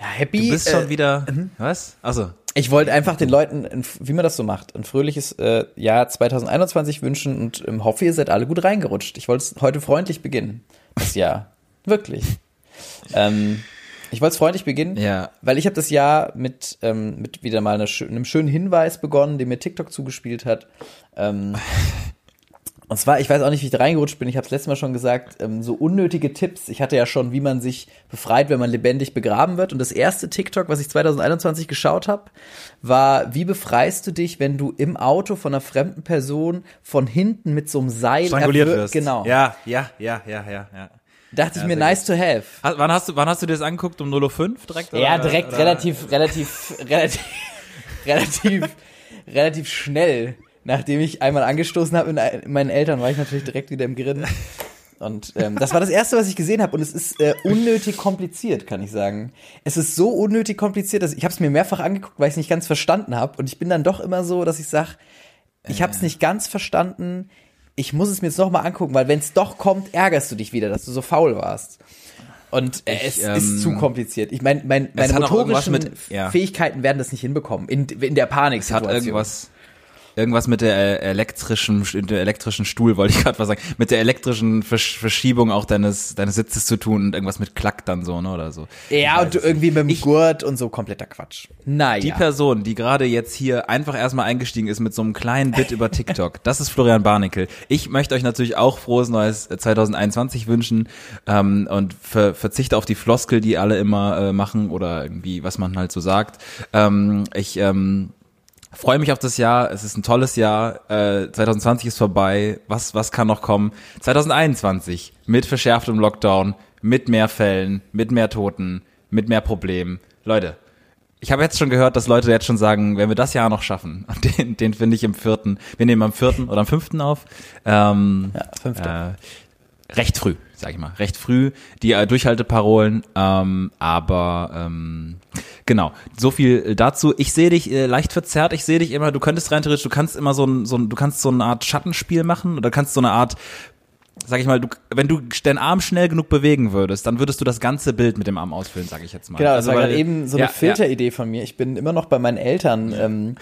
Ja, happy. Du bist schon äh, wieder. Was? Also. Ich wollte einfach den Leuten, ein- wie man das so macht, ein fröhliches äh, Jahr 2021 wünschen und ähm, hoffe, ihr seid alle gut reingerutscht. Ich wollte es heute freundlich beginnen. Das Jahr. Wirklich. ähm, ich wollte es freundlich beginnen, Ja. weil ich habe das Jahr mit, ähm, mit wieder mal schö- einem schönen Hinweis begonnen, den mir TikTok zugespielt hat. Ähm, und zwar, ich weiß auch nicht, wie ich da reingerutscht bin, ich habe es letztes Mal schon gesagt, ähm, so unnötige Tipps. Ich hatte ja schon, wie man sich befreit, wenn man lebendig begraben wird. Und das erste TikTok, was ich 2021 geschaut habe, war, wie befreist du dich, wenn du im Auto von einer fremden Person von hinten mit so einem Seil Stranguliert wirst. Genau. Ja, ja, ja, ja, ja, ja. Dachte ich Ja, mir, sehr nice to have. Ha- Wann hast du, wann hast du dir das angeguckt? Um 0.05 direkt? Ja, oder- direkt oder? relativ, relativ, relativ, relativ, relativ schnell. Nachdem ich einmal angestoßen habe in meinen Eltern, war ich natürlich direkt wieder im Grinnen. Und ähm, das war das Erste, was ich gesehen habe. Und es ist äh, unnötig kompliziert, kann ich sagen. Es ist so unnötig kompliziert, dass ich habe es mir mehrfach angeguckt, weil ich es nicht ganz verstanden habe. Und ich bin dann doch immer so, dass ich sage, ich habe es nicht ganz verstanden. Ich muss es mir jetzt noch mal angucken, weil wenn es doch kommt, ärgerst du dich wieder, dass du so faul warst. Und äh, es Ich, ähm, ist zu kompliziert. Ich meine, mein, meine motorischen mit- ja. Fähigkeiten werden das nicht hinbekommen. In, in der Panik. Es hat irgendwas, irgendwas mit der äh, elektrischen, der elektrischen Stuhl, wollte ich gerade was sagen, mit der elektrischen Versch Verschiebung auch deines, deines Sitzes zu tun und irgendwas mit Klack dann so, ne, oder so. Ja, und irgendwie mit dem Gurt und so kompletter Quatsch. Naja. Die Person, die gerade jetzt hier einfach erstmal eingestiegen ist mit so einem kleinen Bit über TikTok, das ist Florian Barnickel. Ich möchte euch natürlich auch frohes neues 2021 wünschen ähm, und ver verzichte auf die Floskel, die alle immer äh, machen oder irgendwie, was man halt so sagt. Ähm, ich ähm, freue mich auf das Jahr. Es ist ein tolles Jahr. Äh, 2020 ist vorbei. Was, was kann noch kommen? 2021 mit verschärftem Lockdown, mit mehr Fällen, mit mehr Toten, mit mehr Problemen. Leute, ich habe jetzt schon gehört, dass Leute jetzt schon sagen, wenn wir das Jahr noch schaffen, und den, den finde ich im vierten, wir nehmen am vierten oder am fünften auf, ähm, Ja, fünfter. äh, recht früh, sag ich mal, recht früh, die äh, Durchhalteparolen, ähm, aber ähm, genau, so viel dazu. Ich sehe dich äh, leicht verzerrt, ich sehe dich immer, du könntest rein theoretisch, du kannst immer so ein, so ein, du kannst so eine Art Schattenspiel machen oder kannst so eine Art Sag ich mal, du, wenn du deinen Arm schnell genug bewegen würdest, dann würdest du das ganze Bild mit dem Arm ausfüllen, sag ich jetzt mal. Genau, das Also, war gerade eben so eine ja, ja. Filteridee von mir. Ich bin immer noch bei meinen Eltern ähm,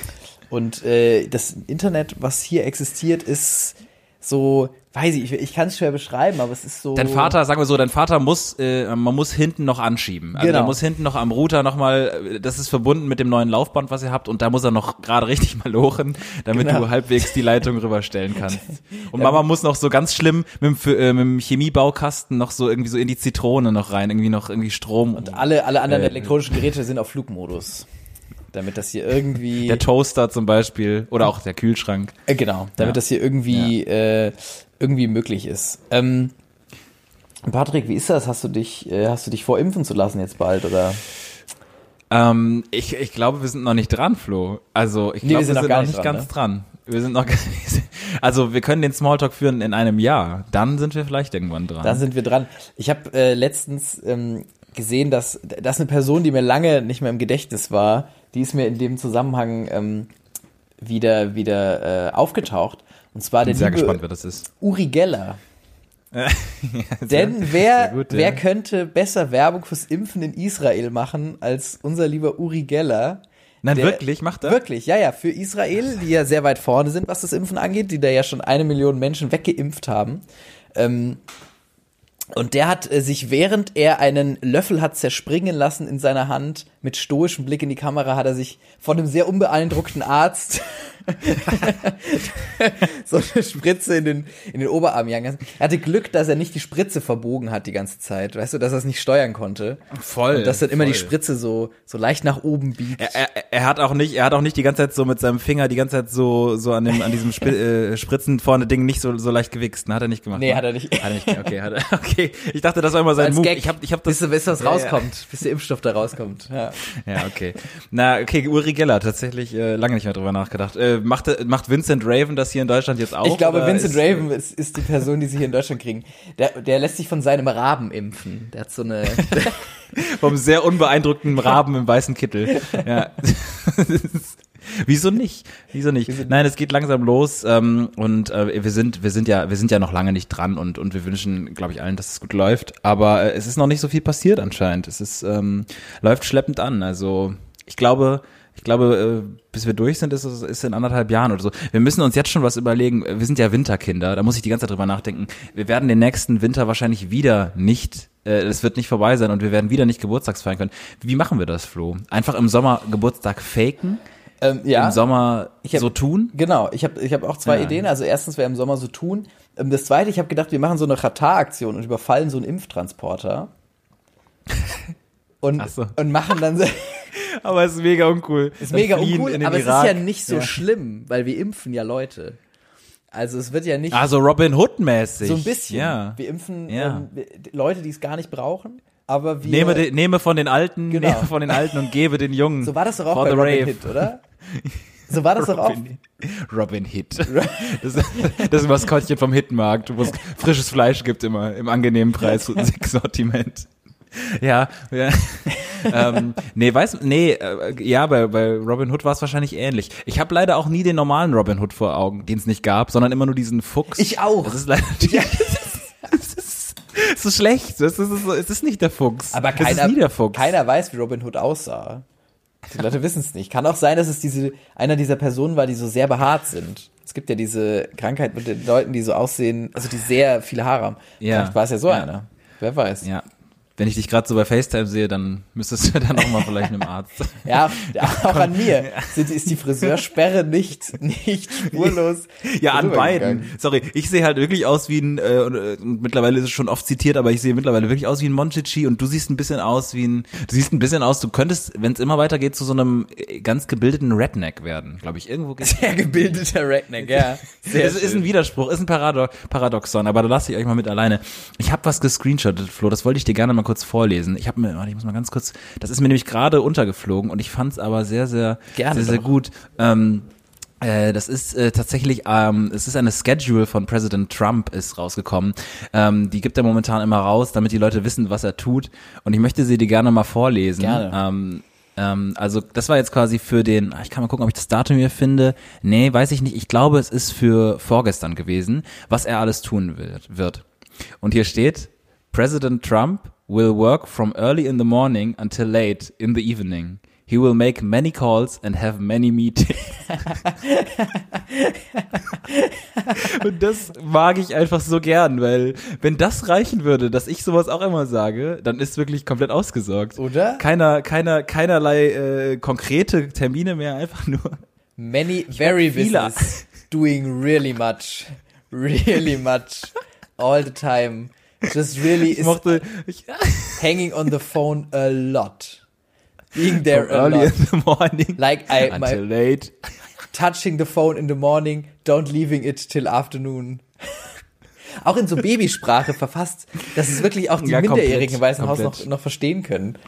und äh, das Internet, was hier existiert, ist so, weiß ich, ich, ich kann es schwer beschreiben, aber es ist so. Dein Vater, sagen wir so, dein Vater muss, äh, man muss hinten noch anschieben. Also Genau. der muss hinten noch am Router nochmal, das ist verbunden mit dem neuen Laufband, was ihr habt, und da muss er noch gerade richtig mal lochen, damit Genau. du halbwegs die Leitung rüberstellen kannst. Und Mama muss noch so ganz schlimm mit dem, äh, mit dem Chemiebaukasten noch so irgendwie so in die Zitrone noch rein, irgendwie noch irgendwie Strom. Und alle, alle anderen Äh, elektronischen Geräte sind auf Flugmodus. Damit das hier irgendwie. der Toaster zum Beispiel oder auch der Kühlschrank. Äh, genau, damit Ja. das hier irgendwie, äh, irgendwie möglich ist. Ähm, Patrick, wie ist das? Hast du dich, äh, hast du dich vorimpfen zu lassen jetzt bald oder? Ähm, ich, ich glaube, wir sind noch nicht dran, Flo. Also ich Nee, glaube, wir sind noch gar nicht dran, ganz dran. Wir sind noch also wir können den Smalltalk führen in einem Jahr. Dann sind wir vielleicht irgendwann dran. Da sind wir dran. Ich habe äh, letztens ähm, gesehen, dass, dass eine Person, die mir lange nicht mehr im Gedächtnis war, die ist mir in dem Zusammenhang ähm, wieder wieder äh, aufgetaucht. Und zwar der sehr liebe gespannt, wer das ist. Uri Geller. Denn wer, gut, wer ja. könnte besser Werbung fürs Impfen in Israel machen als unser lieber Uri Geller? Nein, Der- wirklich, macht er? Wirklich, ja, ja, für Israel, die ja sehr weit vorne sind, was das Impfen angeht, die da ja schon eine Million Menschen weggeimpft haben. Ähm, und der hat äh, sich, während er einen Löffel hat zerspringen lassen in seiner Hand, mit stoischem Blick in die Kamera, hat er sich von einem sehr unbeeindruckten Arzt so eine Spritze in den, in den Oberarm jagen. Er hatte Glück, dass er nicht die Spritze verbogen hat die ganze Zeit, weißt du, dass er es nicht steuern konnte. Voll. Und dass dann immer die voll. Spritze so, so leicht nach oben biegt. Er, er, er hat auch nicht, er hat auch nicht die ganze Zeit so mit seinem Finger die ganze Zeit so so an dem an diesem Sp äh, Spritzen vorne Ding nicht so so leicht gewichst. Ne? Hat er nicht gemacht. Nee, ne? hat er nicht. Hat er nicht. Okay, hat er, okay. Ich dachte, das war immer sein als Move. Gag, Ich habe ich hab das bis, bis was Ja, ja. rauskommt, bis der Impfstoff da rauskommt. Ja. Ja, okay. Na, okay, Uri Geller, tatsächlich äh, lange nicht mehr drüber nachgedacht. Äh, macht, macht Vincent Raven das hier in Deutschland jetzt auch? Ich glaube, Vincent ist- Raven ist, ist die Person, die sie hier in Deutschland kriegen. Der, der lässt sich von seinem Raben impfen. Der hat so eine. Vom sehr unbeeindruckten Raben im weißen Kittel. Ja. Wieso nicht? Wieso nicht? Nein, es geht langsam los ähm, und äh, wir sind, wir sind ja, wir sind ja noch lange nicht dran und und wir wünschen, glaube ich, allen, dass es gut läuft. Aber äh, es ist noch nicht so viel passiert anscheinend. Es ist ähm, läuft schleppend an. Also ich glaube, ich glaube, äh, bis wir durch sind, ist es ist in anderthalb Jahren oder so. Wir müssen uns jetzt schon was überlegen. Wir sind ja Winterkinder, da muss ich die ganze Zeit drüber nachdenken. Wir werden den nächsten Winter wahrscheinlich wieder nicht, äh, es wird nicht vorbei sein und wir werden wieder nicht Geburtstags feiern können. Wie machen wir das, Flo? Einfach im Sommer Geburtstag faken? Ähm, ja. Im Sommer hab- so tun? Genau, ich habe ich hab auch zwei Ja. Ideen. Also erstens, wir im Sommer so tun. Ähm, Das zweite, ich habe gedacht, wir machen so eine Qatar-Aktion und überfallen so einen Impftransporter. Und, so. und machen dann so, Aber es ist mega uncool. ist mega uncool, aber es ist ja nicht so schlimm, weil wir impfen ja Leute. Also es wird ja nicht Also Robin Hood-mäßig. so ein bisschen. Ja. Wir impfen Ja. ähm, Leute, die es gar nicht brauchen, aber wir Nehme, de, nehme von den Alten, Genau. nehme von den Alten und gebe den Jungen. So war das doch auch bei Robin rave. Hood, oder? So war das doch auch. Robin, Robin Hit. Das, das Maskottchen vom Hitmarkt, wo es frisches Fleisch gibt immer im angenehmen Preissortiment. Ja, ja. ähm, nee, weiß, nee, äh, ja, bei, bei Robin Hood war es wahrscheinlich ähnlich. Ich habe leider auch nie den normalen Robin Hood vor Augen, den es nicht gab, sondern immer nur diesen Fuchs. Ich auch. Das ist leider es ist, es ist schlecht. Es ist, es ist nicht der Fuchs. Aber keiner, der Fuchs. keiner weiß, wie Robin Hood aussah. Die Leute wissen es nicht. Kann auch sein, dass es diese, einer dieser Personen war, die so sehr behaart sind. Es gibt ja diese Krankheit mit den Leuten, die so aussehen, also die sehr viele Haare haben. Ja. Vielleicht war es ja so Ja. einer. Wer weiß. Ja. Wenn ich dich gerade so bei FaceTime sehe, dann müsstest du dann auch mal vielleicht einem Arzt. Ja, auch an mir ist die Friseursperre nicht, nicht spurlos. Ja, an beiden. Sorry, ich sehe halt wirklich aus wie ein, äh, und, äh, und mittlerweile ist es schon oft zitiert, aber ich sehe mittlerweile wirklich aus wie ein Monchichi und du siehst ein bisschen aus wie ein, du siehst ein bisschen aus, du könntest, wenn es immer weitergeht, zu so einem äh, ganz gebildeten Redneck werden, glaube ich. Irgendwo geht's. Sehr gebildeter Redneck, ja. Sehr es ist ein Widerspruch, ist ein Parado Paradoxon, aber da lasse ich euch mal mit alleine. Ich habe was gescreenshottet, Flo, das wollte ich dir gerne mal kurz vorlesen. Ich habe mir, warte, ich muss mal ganz kurz, das ist mir nämlich gerade untergeflogen und ich fand es aber sehr, sehr, Gerne sehr, sehr doch. gut. Ähm, äh, das ist äh, tatsächlich, ähm, es ist eine Schedule von President Trump ist rausgekommen. Ähm, die gibt er momentan immer raus, damit die Leute wissen, was er tut. Und ich möchte sie dir gerne mal vorlesen. Gerne. Ähm, ähm, also das war jetzt quasi für den, ah, ich kann mal gucken, ob ich das Datum hier finde. Nee, weiß ich nicht. Ich glaube, es ist für vorgestern gewesen, was er alles tun wird. wird. Und hier steht, President Trump will work from early in the morning until late in the evening. He will make many calls and have many meetings. Und das mag ich einfach so gern, weil wenn das reichen würde, dass ich sowas auch immer sage, dann ist wirklich komplett ausgesorgt. Oder? Keiner, keiner, keinerlei äh, konkrete Termine mehr, einfach nur. Many, very business, doing really much, really much, all the time. Just really Ich is mochte ich, hanging on the phone a lot. Being there from a early lot. in the morning Like I, until my, late. touching the phone in the morning, don't leaving it till afternoon. Auch in so Babysprache verfasst, dass es wirklich auch die Ja, komplett, Minderjährigen im Weißen Haus noch, komplett. noch verstehen können.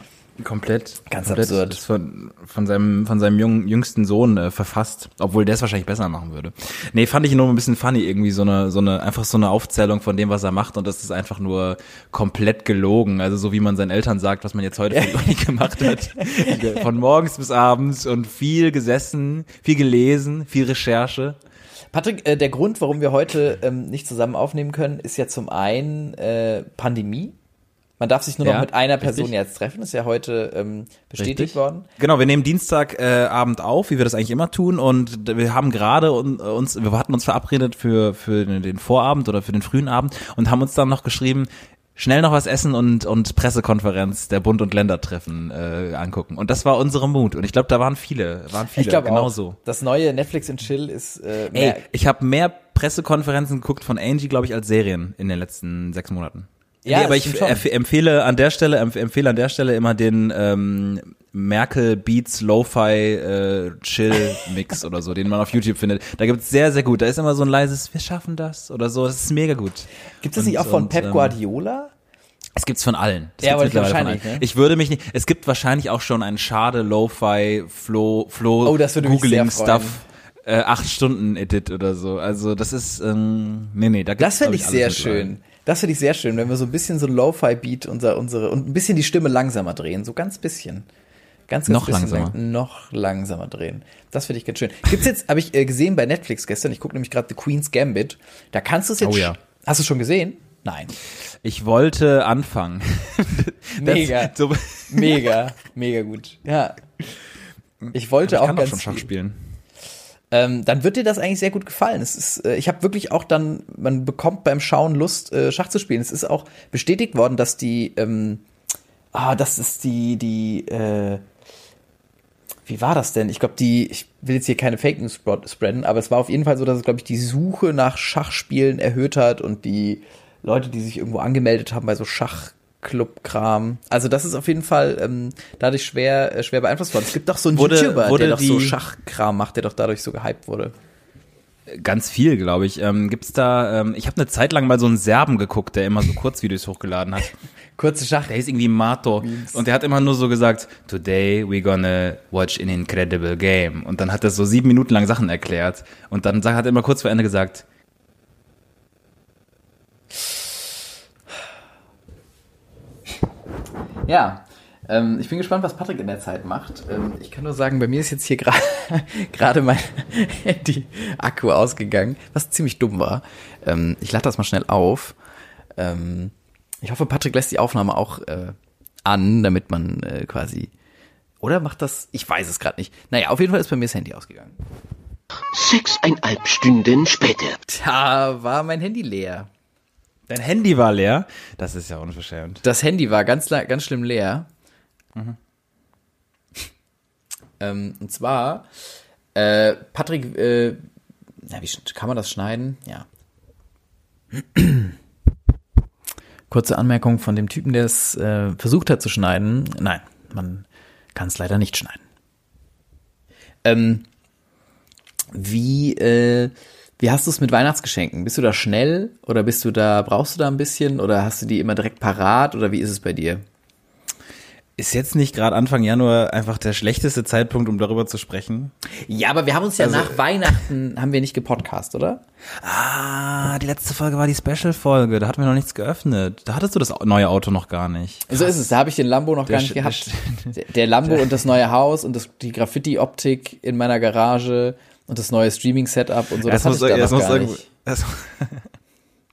Komplett. Ganz komplett absurd. Ist von, von seinem, von seinem jungen, jüngsten Sohn äh, verfasst. Obwohl der es wahrscheinlich besser machen würde. Nee, fand ich nur ein bisschen funny, irgendwie so eine, so eine, einfach so eine Aufzählung von dem, was er macht und das ist einfach nur komplett gelogen. Also so wie man seinen Eltern sagt, was man jetzt heute für Uni gemacht hat. Von morgens bis abends und viel gesessen, viel gelesen, viel Recherche. Patrick, äh, der Grund, warum wir heute ähm, nicht zusammen aufnehmen können, ist ja zum einen äh, Pandemie. Man darf sich nur noch Ja, mit einer Person richtig. jetzt treffen, ist ja heute ähm, bestätigt Richtig. worden. Genau, wir nehmen Dienstag äh, Abend auf, wie wir das eigentlich immer tun und wir haben gerade un- uns, wir hatten uns verabredet für für den Vorabend oder für den frühen Abend und haben uns dann noch geschrieben, schnell noch was essen und und Pressekonferenz der Bund und Ländertreffen äh, angucken und das war unsere Mut und ich glaube, da waren viele, waren viele Ich glaube genau auch. so. Das neue Netflix and Chill ist äh, Ey, mehr, ich habe mehr Pressekonferenzen geguckt von Angie, glaube ich, als Serien in den letzten sechs Monaten. Ja, nee, aber das ich empfehle an der Stelle empf empfehle an der Stelle immer den ähm, Merkel Beats Lo-Fi äh, Chill Mix oder so, den man auf YouTube findet. Da gibt's sehr sehr gut. Da ist immer so ein leises Wir schaffen das oder so. Das ist mega gut. Gibt es nicht auch von und, Pep ähm, Guardiola? Es gibt's von allen. Das Ja, aber ich wahrscheinlich, allen. ne? Ich würde mich nicht. Es gibt wahrscheinlich auch schon einen schade Lo-Fi Flow Flow Oh, das Googling. Stuff. Äh, acht Stunden Edit oder so. Also das ist ähm, nee nee. Da Das gibt's, finde glaub ich alles sehr schön. Das finde ich sehr schön, wenn wir so ein bisschen so ein Lo-Fi-Beat unser, unsere und ein bisschen die Stimme langsamer drehen, so ganz bisschen. Ganz, ganz Noch bisschen langsamer. lang- noch langsamer drehen. Das finde ich ganz schön. Gibt's jetzt, habe ich äh, gesehen bei Netflix gestern, ich gucke nämlich gerade The Queen's Gambit. Da kannst du es jetzt. Oh ja. Hast du schon gesehen? Nein. Ich wollte anfangen. Mega. so, Mega, mega gut. Ja. Ich wollte ich auch kann auch ganz schon Schach viel. spielen. Ähm, dann wird dir das eigentlich sehr gut gefallen. Es ist, äh, ich habe wirklich auch dann, man bekommt beim Schauen Lust, äh, Schach zu spielen. Es ist auch bestätigt worden, dass die, ähm, ah, das ist die, die, äh, wie war das denn? Ich glaube, die, ich will jetzt hier keine Fake News spread- spreaden, aber es war auf jeden Fall so, dass es, glaube ich, die Suche nach Schachspielen erhöht hat und die Leute, die sich irgendwo angemeldet haben bei so Schachclub-Kram. Also das ist auf jeden Fall ähm, dadurch schwer, äh, schwer beeinflusst worden. Es gibt doch so einen Wurde- YouTuber, wurde der doch so Schachkram macht, der doch dadurch so gehypt wurde. Ganz viel, glaube ich. Ähm, gibt's da, ähm, ich habe eine Zeit lang mal so einen Serben geguckt, der immer so Kurzvideos hochgeladen hat. Kurze Schach. Der hieß irgendwie Mato und der hat immer nur so gesagt, today we gonna watch an incredible game. Und dann hat er so sieben Minuten lang Sachen erklärt und dann hat er immer kurz vor Ende gesagt, Ja. Ähm, ich bin gespannt, was Patrick in der Zeit macht. Ähm, ich kann nur sagen, bei mir ist jetzt hier gerade mein Handy-Akku ausgegangen, was ziemlich dumm war. Ähm, ich lade das mal schnell auf. Ähm, ich hoffe, Patrick lässt die Aufnahme auch äh, an, damit man äh, quasi. Oder macht das? Ich weiß es gerade nicht. Naja, auf jeden Fall ist bei mir das Handy ausgegangen. Sechseinhalb Stunden später. Da war mein Handy leer. Dein Handy war leer. Das ist ja unverschämt. Das Handy war ganz, ganz schlimm leer. Ähm, und zwar, äh, Patrick, äh, na, wie kann man das schneiden? Ja. Kurze Anmerkung von dem Typen, der es äh, versucht hat zu schneiden. Nein, man kann es leider nicht schneiden. Ähm, wie, äh, wie hast du es mit Weihnachtsgeschenken? Bist du da schnell oder bist du da, brauchst du da ein bisschen oder hast du die immer direkt parat oder wie ist es bei dir? Ist jetzt nicht gerade Anfang Januar einfach der schlechteste Zeitpunkt, um darüber zu sprechen? Ja, aber wir haben uns ja Also- nach Weihnachten, haben wir nicht gepodcast, oder? Ah, die letzte Folge war die Special-Folge. Da hatten wir noch nichts geöffnet. Da hattest du das neue Auto noch gar nicht. So ist es, da habe ich den Lambo noch Der gar nicht gehabt. der Der, der Lambo und das neue Haus und das, die Graffiti-Optik in meiner Garage und das neue Streaming-Setup und so, das hatte ich da das noch gar nicht. das-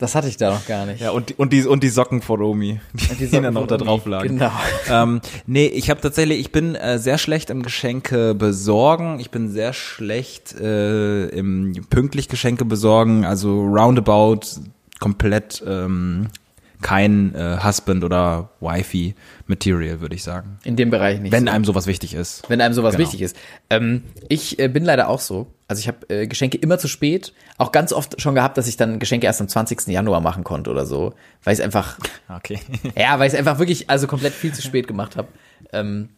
Das hatte ich da noch gar nicht. Ja, und die, und die, und die Socken von Romy, die, die, Socken dann noch da drauf lagen. Genau. Ähm, nee, ich habe tatsächlich, ich bin äh, sehr schlecht im Geschenke besorgen. Ich bin sehr schlecht äh, im pünktlich Geschenke besorgen. Also roundabout komplett ähm, kein äh, Husband oder Wifey Material, würde ich sagen. In dem Bereich nicht. Wenn so. einem sowas wichtig ist. wenn einem sowas Genau. wichtig ist. Ähm, ich äh, bin leider auch so. Also ich habe äh, Geschenke immer zu spät. Auch ganz oft schon gehabt, dass ich dann Geschenke erst am 20. Januar machen konnte oder so. Weil ich einfach, Okay. ja, weil ich es einfach wirklich, also komplett viel zu spät gemacht habe. Ähm,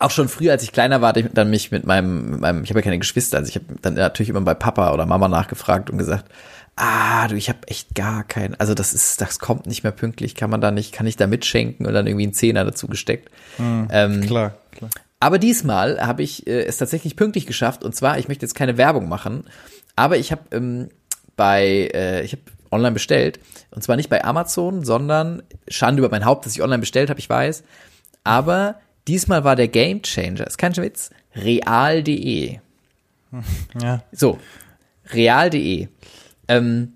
auch schon früher, als ich kleiner war, hatte ich dann mich mit meinem, mit meinem ich habe ja keine Geschwister, also ich habe dann natürlich immer bei Papa oder Mama nachgefragt und gesagt, ah, du, ich habe echt gar keinen, also das ist, das kommt nicht mehr pünktlich, kann man da nicht, kann ich da mitschenken und dann irgendwie einen Zehner dazu gesteckt. ähm, Klar, klar. aber diesmal habe ich äh, es tatsächlich pünktlich geschafft. Und zwar, ich möchte jetzt keine Werbung machen, aber ich habe ähm, bei, äh, ich habe online bestellt. Und zwar nicht bei Amazon, sondern Schande über mein Haupt, dass ich online bestellt habe, ich weiß. Aber diesmal war der Game Changer, ist kein Witz, real.de. Ja. So, real.de. Ähm,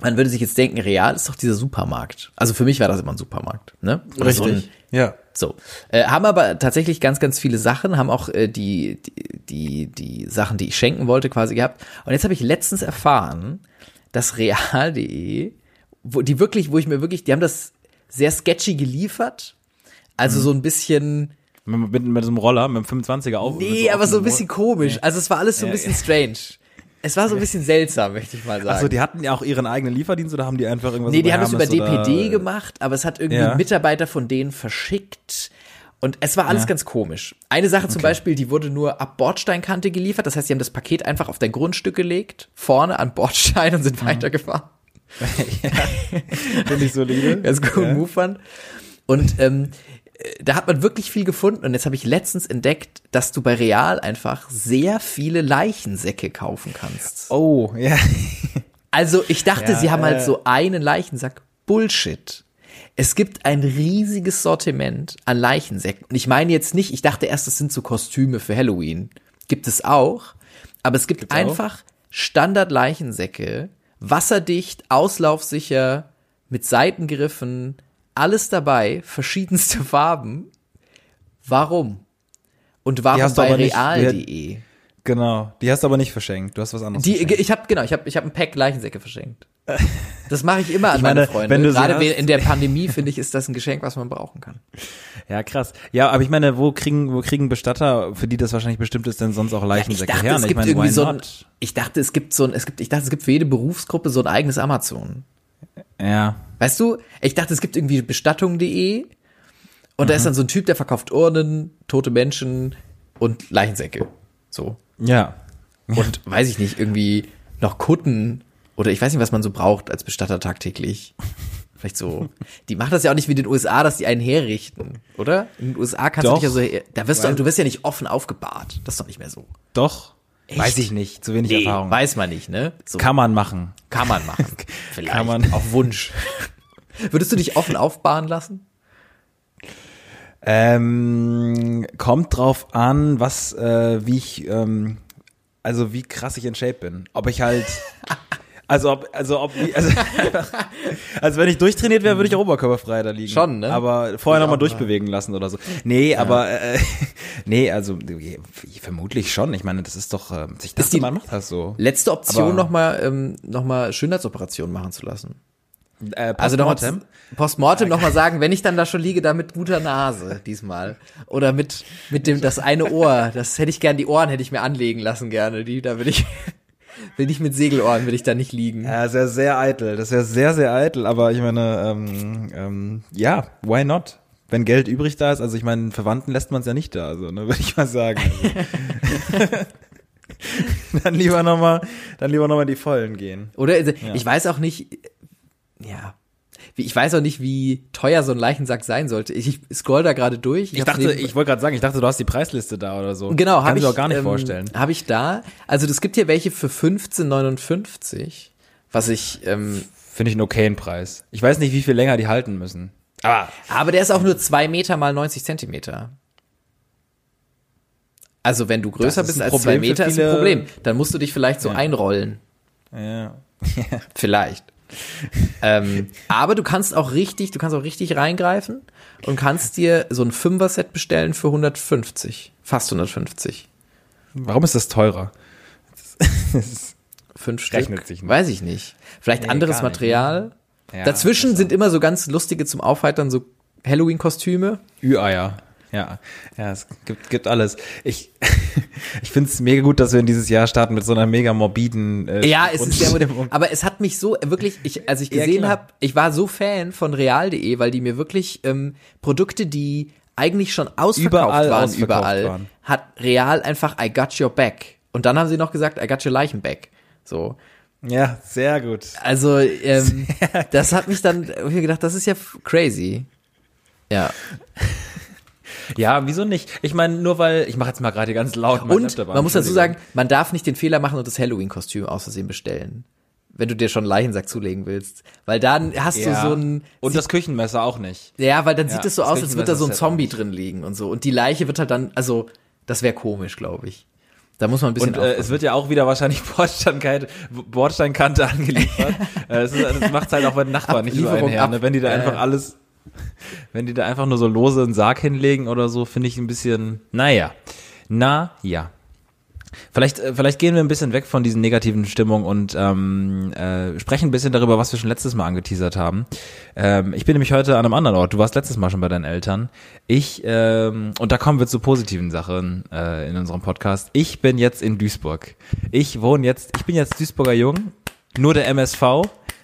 man würde sich jetzt denken, real ist doch dieser Supermarkt. Also für mich war das immer ein Supermarkt, ne? Oder so ein, Ja. so, äh, haben aber tatsächlich ganz, ganz viele Sachen, haben auch äh, die, die, die, die Sachen, die ich schenken wollte, quasi gehabt. Und jetzt habe ich letztens erfahren, dass real.de, wo die wirklich, wo ich mir wirklich, die haben das sehr sketchy geliefert. Also so ein bisschen, Mit, mit, mit so einem Roller, mit einem 25er auf. nee, aber so ein bisschen komisch. Also es war alles so ein Ja, bisschen strange. Es war so ein bisschen seltsam, möchte ich mal sagen. Also die hatten ja auch ihren eigenen Lieferdienst oder haben die einfach irgendwas Nee, die haben das über DPD gemacht, aber es hat irgendwie Ja. Mitarbeiter von denen verschickt. Und es war alles Ja. ganz komisch. Eine Sache zum Beispiel, die wurde nur ab Bordsteinkante geliefert. Das heißt, sie haben das Paket einfach auf dein Grundstück gelegt, vorne an Bordstein und sind Mhm. weitergefahren. Finde ich solide. Ganz cool Ja. Move fand. Und ähm, äh, da hat man wirklich viel gefunden. Und jetzt habe ich letztens entdeckt, dass du bei Real einfach sehr viele Leichensäcke kaufen kannst. Oh, ja. Also ich dachte, Ja, sie haben halt äh. so einen Leichensack. Bullshit. Es gibt ein riesiges Sortiment an Leichensäcken. Und ich meine jetzt nicht, ich dachte erst, das sind so Kostüme für Halloween. Gibt es auch. Aber es gibt einfach Standard-Leichensäcke, wasserdicht, auslaufsicher, mit Seitengriffen, alles dabei, verschiedenste Farben. Warum? Und warum bei real.de? Genau. Die hast du aber nicht verschenkt. Du hast was anderes Die, verschenkt. ich habe genau, ich habe ich hab ein Pack Leichensäcke verschenkt. Das mache ich immer an Ich meine, meine, Freunde. wenn du Gerade we- in der Pandemie finde ich, ist das ein Geschenk, was man brauchen kann. Ja, krass. Ja, aber ich meine, wo kriegen, wo kriegen Bestatter, für die das wahrscheinlich bestimmt ist, denn sonst auch Ich Leichensäcke dachte, her? es Und gibt ich meine, irgendwie so ein, ich dachte, es gibt so ein, es gibt, ich dachte, es gibt für jede Berufsgruppe so ein eigenes Amazon. Ja. Weißt du, ich dachte, es gibt irgendwie bestattung.de und da ist dann so ein Typ, der verkauft Urnen, tote Menschen und Leichensäcke. So. Ja. Und weiß ich nicht, irgendwie noch Kutten oder ich weiß nicht, was man so braucht als Bestatter tagtäglich. Vielleicht so. Die machen das ja auch nicht wie in den USA, dass die einen herrichten, oder? In den USA kannst Doch. du dich ja so, da wirst du, du wirst ja nicht offen aufgebahrt. Das ist doch nicht mehr so. Doch. Echt? Weiß ich nicht. Zu wenig Erfahrung. weiß man nicht, ne? So. Kann man machen. Kann man machen. Vielleicht. Kann man. Auf Wunsch. Würdest du dich offen aufbahren lassen? Ähm, kommt drauf an, was, äh, wie ich, ähm, also wie krass ich in Shape bin. Ob ich halt, also ob, also ob, also, also wenn ich durchtrainiert wäre, würde ich auch oberkörperfrei da liegen. Schon, ne? Aber vorher nochmal durchbewegen lassen oder so. Nee, aber, äh, nee, also, vermutlich schon. Ich meine, das ist doch, äh, ich dachte, die- man macht das so. Letzte Option, nochmal ähm, noch mal Schönheitsoperationen machen zu lassen. Äh, Also nochmal Postmortem? Nochmal sagen, wenn ich dann da schon liege, da mit guter Nase diesmal. Oder mit, mit dem, das eine Ohr, das hätte ich gern, die Ohren hätte ich mir anlegen lassen gerne. Die, da will ich, will ich mit Segelohren, will ich da nicht liegen. Ja, sehr, sehr eitel. Das wäre sehr, sehr eitel, aber ich meine, ähm, ähm, ja, why not? Wenn Geld übrig da ist, also ich meine, Verwandten lässt man es ja nicht da, also, ne, würde ich mal sagen. Also. dann lieber nochmal, dann lieber nochmal die Vollen gehen. Oder, also, ich weiß auch nicht, ja. Wie- Ich weiß auch nicht, wie teuer so ein Leichensack sein sollte. Ich, ich scroll da gerade durch. Ich hab's dachte, ich wollte gerade sagen, ich dachte, du hast die Preisliste da oder so. Genau, Kann habe ich ich auch gar nicht ähm, vorstellen. Habe ich da. Also es gibt hier welche für 15,59, was ich. Ähm, Finde ich einen okayen Preis. Ich weiß nicht, wie viel länger die halten müssen. Aber aber der ist auch nur zwei Meter mal 90 Zentimeter. Also wenn du größer bist ein als zwei Problem für Meter, ist ein Problem. Dann musst du dich vielleicht so Ja. einrollen. ja. Vielleicht. Ähm, aber du kannst auch richtig, du kannst auch richtig reingreifen und kannst dir so ein Fünfer-Set bestellen für 150. Fast 150. Warum ist das teurer? Fünf Stück. Rechnet sich nicht. Weiß ich nicht. Vielleicht Nee, anderes Material. Ja, Dazwischen sind immer so ganz lustige zum Aufheitern, so Halloween-Kostüme. Ü-Eier. Ja, ja, es gibt, gibt alles. Ich, ich finde es mega gut, dass wir in dieses Jahr starten mit so einer mega morbiden äh, Ja, es ist sehr. Aber es hat mich so, wirklich, ich, als ich Ja, gesehen klar. habe, ich war so Fan von real.de, weil die mir wirklich ähm, Produkte, die eigentlich schon ausverkauft Überall waren, ausverkauft überall, waren. hat real einfach I got your back. Und dann haben sie noch gesagt, I got your Leichenback. So. Ja, sehr gut. Also, ähm, das hat mich dann ich mir gedacht, das ist ja crazy. Ja. Ja, wieso nicht? Ich meine, nur weil, ich mache jetzt mal gerade ganz laut Und man muss dazu sagen, man darf nicht den Fehler machen und das Halloween-Kostüm aus Versehen bestellen. Wenn du dir schon einen Leichensack zulegen willst. Weil dann hast Ja. du so ein, Und das Küchenmesser auch nicht. ja, weil dann Ja, sieht es so aus, als würde da so ein Küchenmesser Zombie halt drin liegen und so. Und die Leiche wird halt dann, also, das wäre komisch, glaube ich. Da muss man ein bisschen Und äh, es wird ja auch wieder wahrscheinlich Bordsteinkante, Bordsteinkante angeliefert. Äh, das, ist- das macht's halt auch bei den Nachbarn nicht so einher. Ne? Wenn die da einfach alles, wenn die da einfach nur so lose einen Sarg hinlegen oder so, finde ich ein bisschen, naja. Na ja. Vielleicht, äh, vielleicht gehen wir ein bisschen weg von diesen negativen Stimmungen und ähm, äh, sprechen ein bisschen darüber, was wir schon letztes Mal angeteasert haben. Ähm, ich bin nämlich heute an einem anderen Ort. Du warst letztes Mal schon bei deinen Eltern. Ich, ähm, und da kommen wir zu positiven Sachen äh, in unserem Podcast. Ich bin jetzt in Duisburg. Ich wohne jetzt, ich bin jetzt Duisburger Jung, nur der MSV,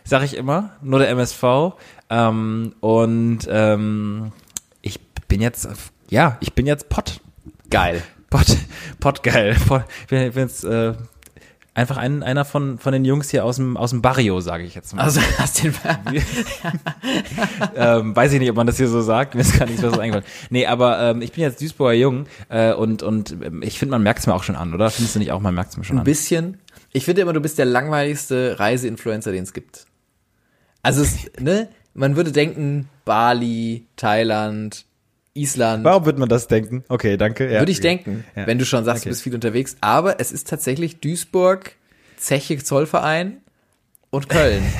sag ich immer, nur der MSV. Ähm, und ähm, ich bin jetzt, ja, ich bin jetzt Pott. geil. Pot, Pot geil. Pot, ich bin, jetzt äh, einfach ein, einer von, von den Jungs hier aus dem, aus dem Barrio, sage ich jetzt mal. Also, hast den, ähm, weiß ich nicht, ob man das hier so sagt. Mir ist gar nichts Besseres eingefallen. Nee, aber ähm, ich bin jetzt Duisburger Jung äh, und, und ähm, ich finde, man merkt es mir auch schon an, oder? Findest du nicht auch, man merkt es mir schon ein an? bisschen. Ich finde immer, du bist der langweiligste Reiseinfluencer, den es gibt. Also, es, ne? Man würde denken, Bali, Thailand, Island. Warum wird man das denken? Okay, danke. Ja. Würde ich denken, Ja. wenn du schon sagst, Okay. du bist viel unterwegs. Aber es ist tatsächlich Duisburg, Zeche Zollverein und Köln.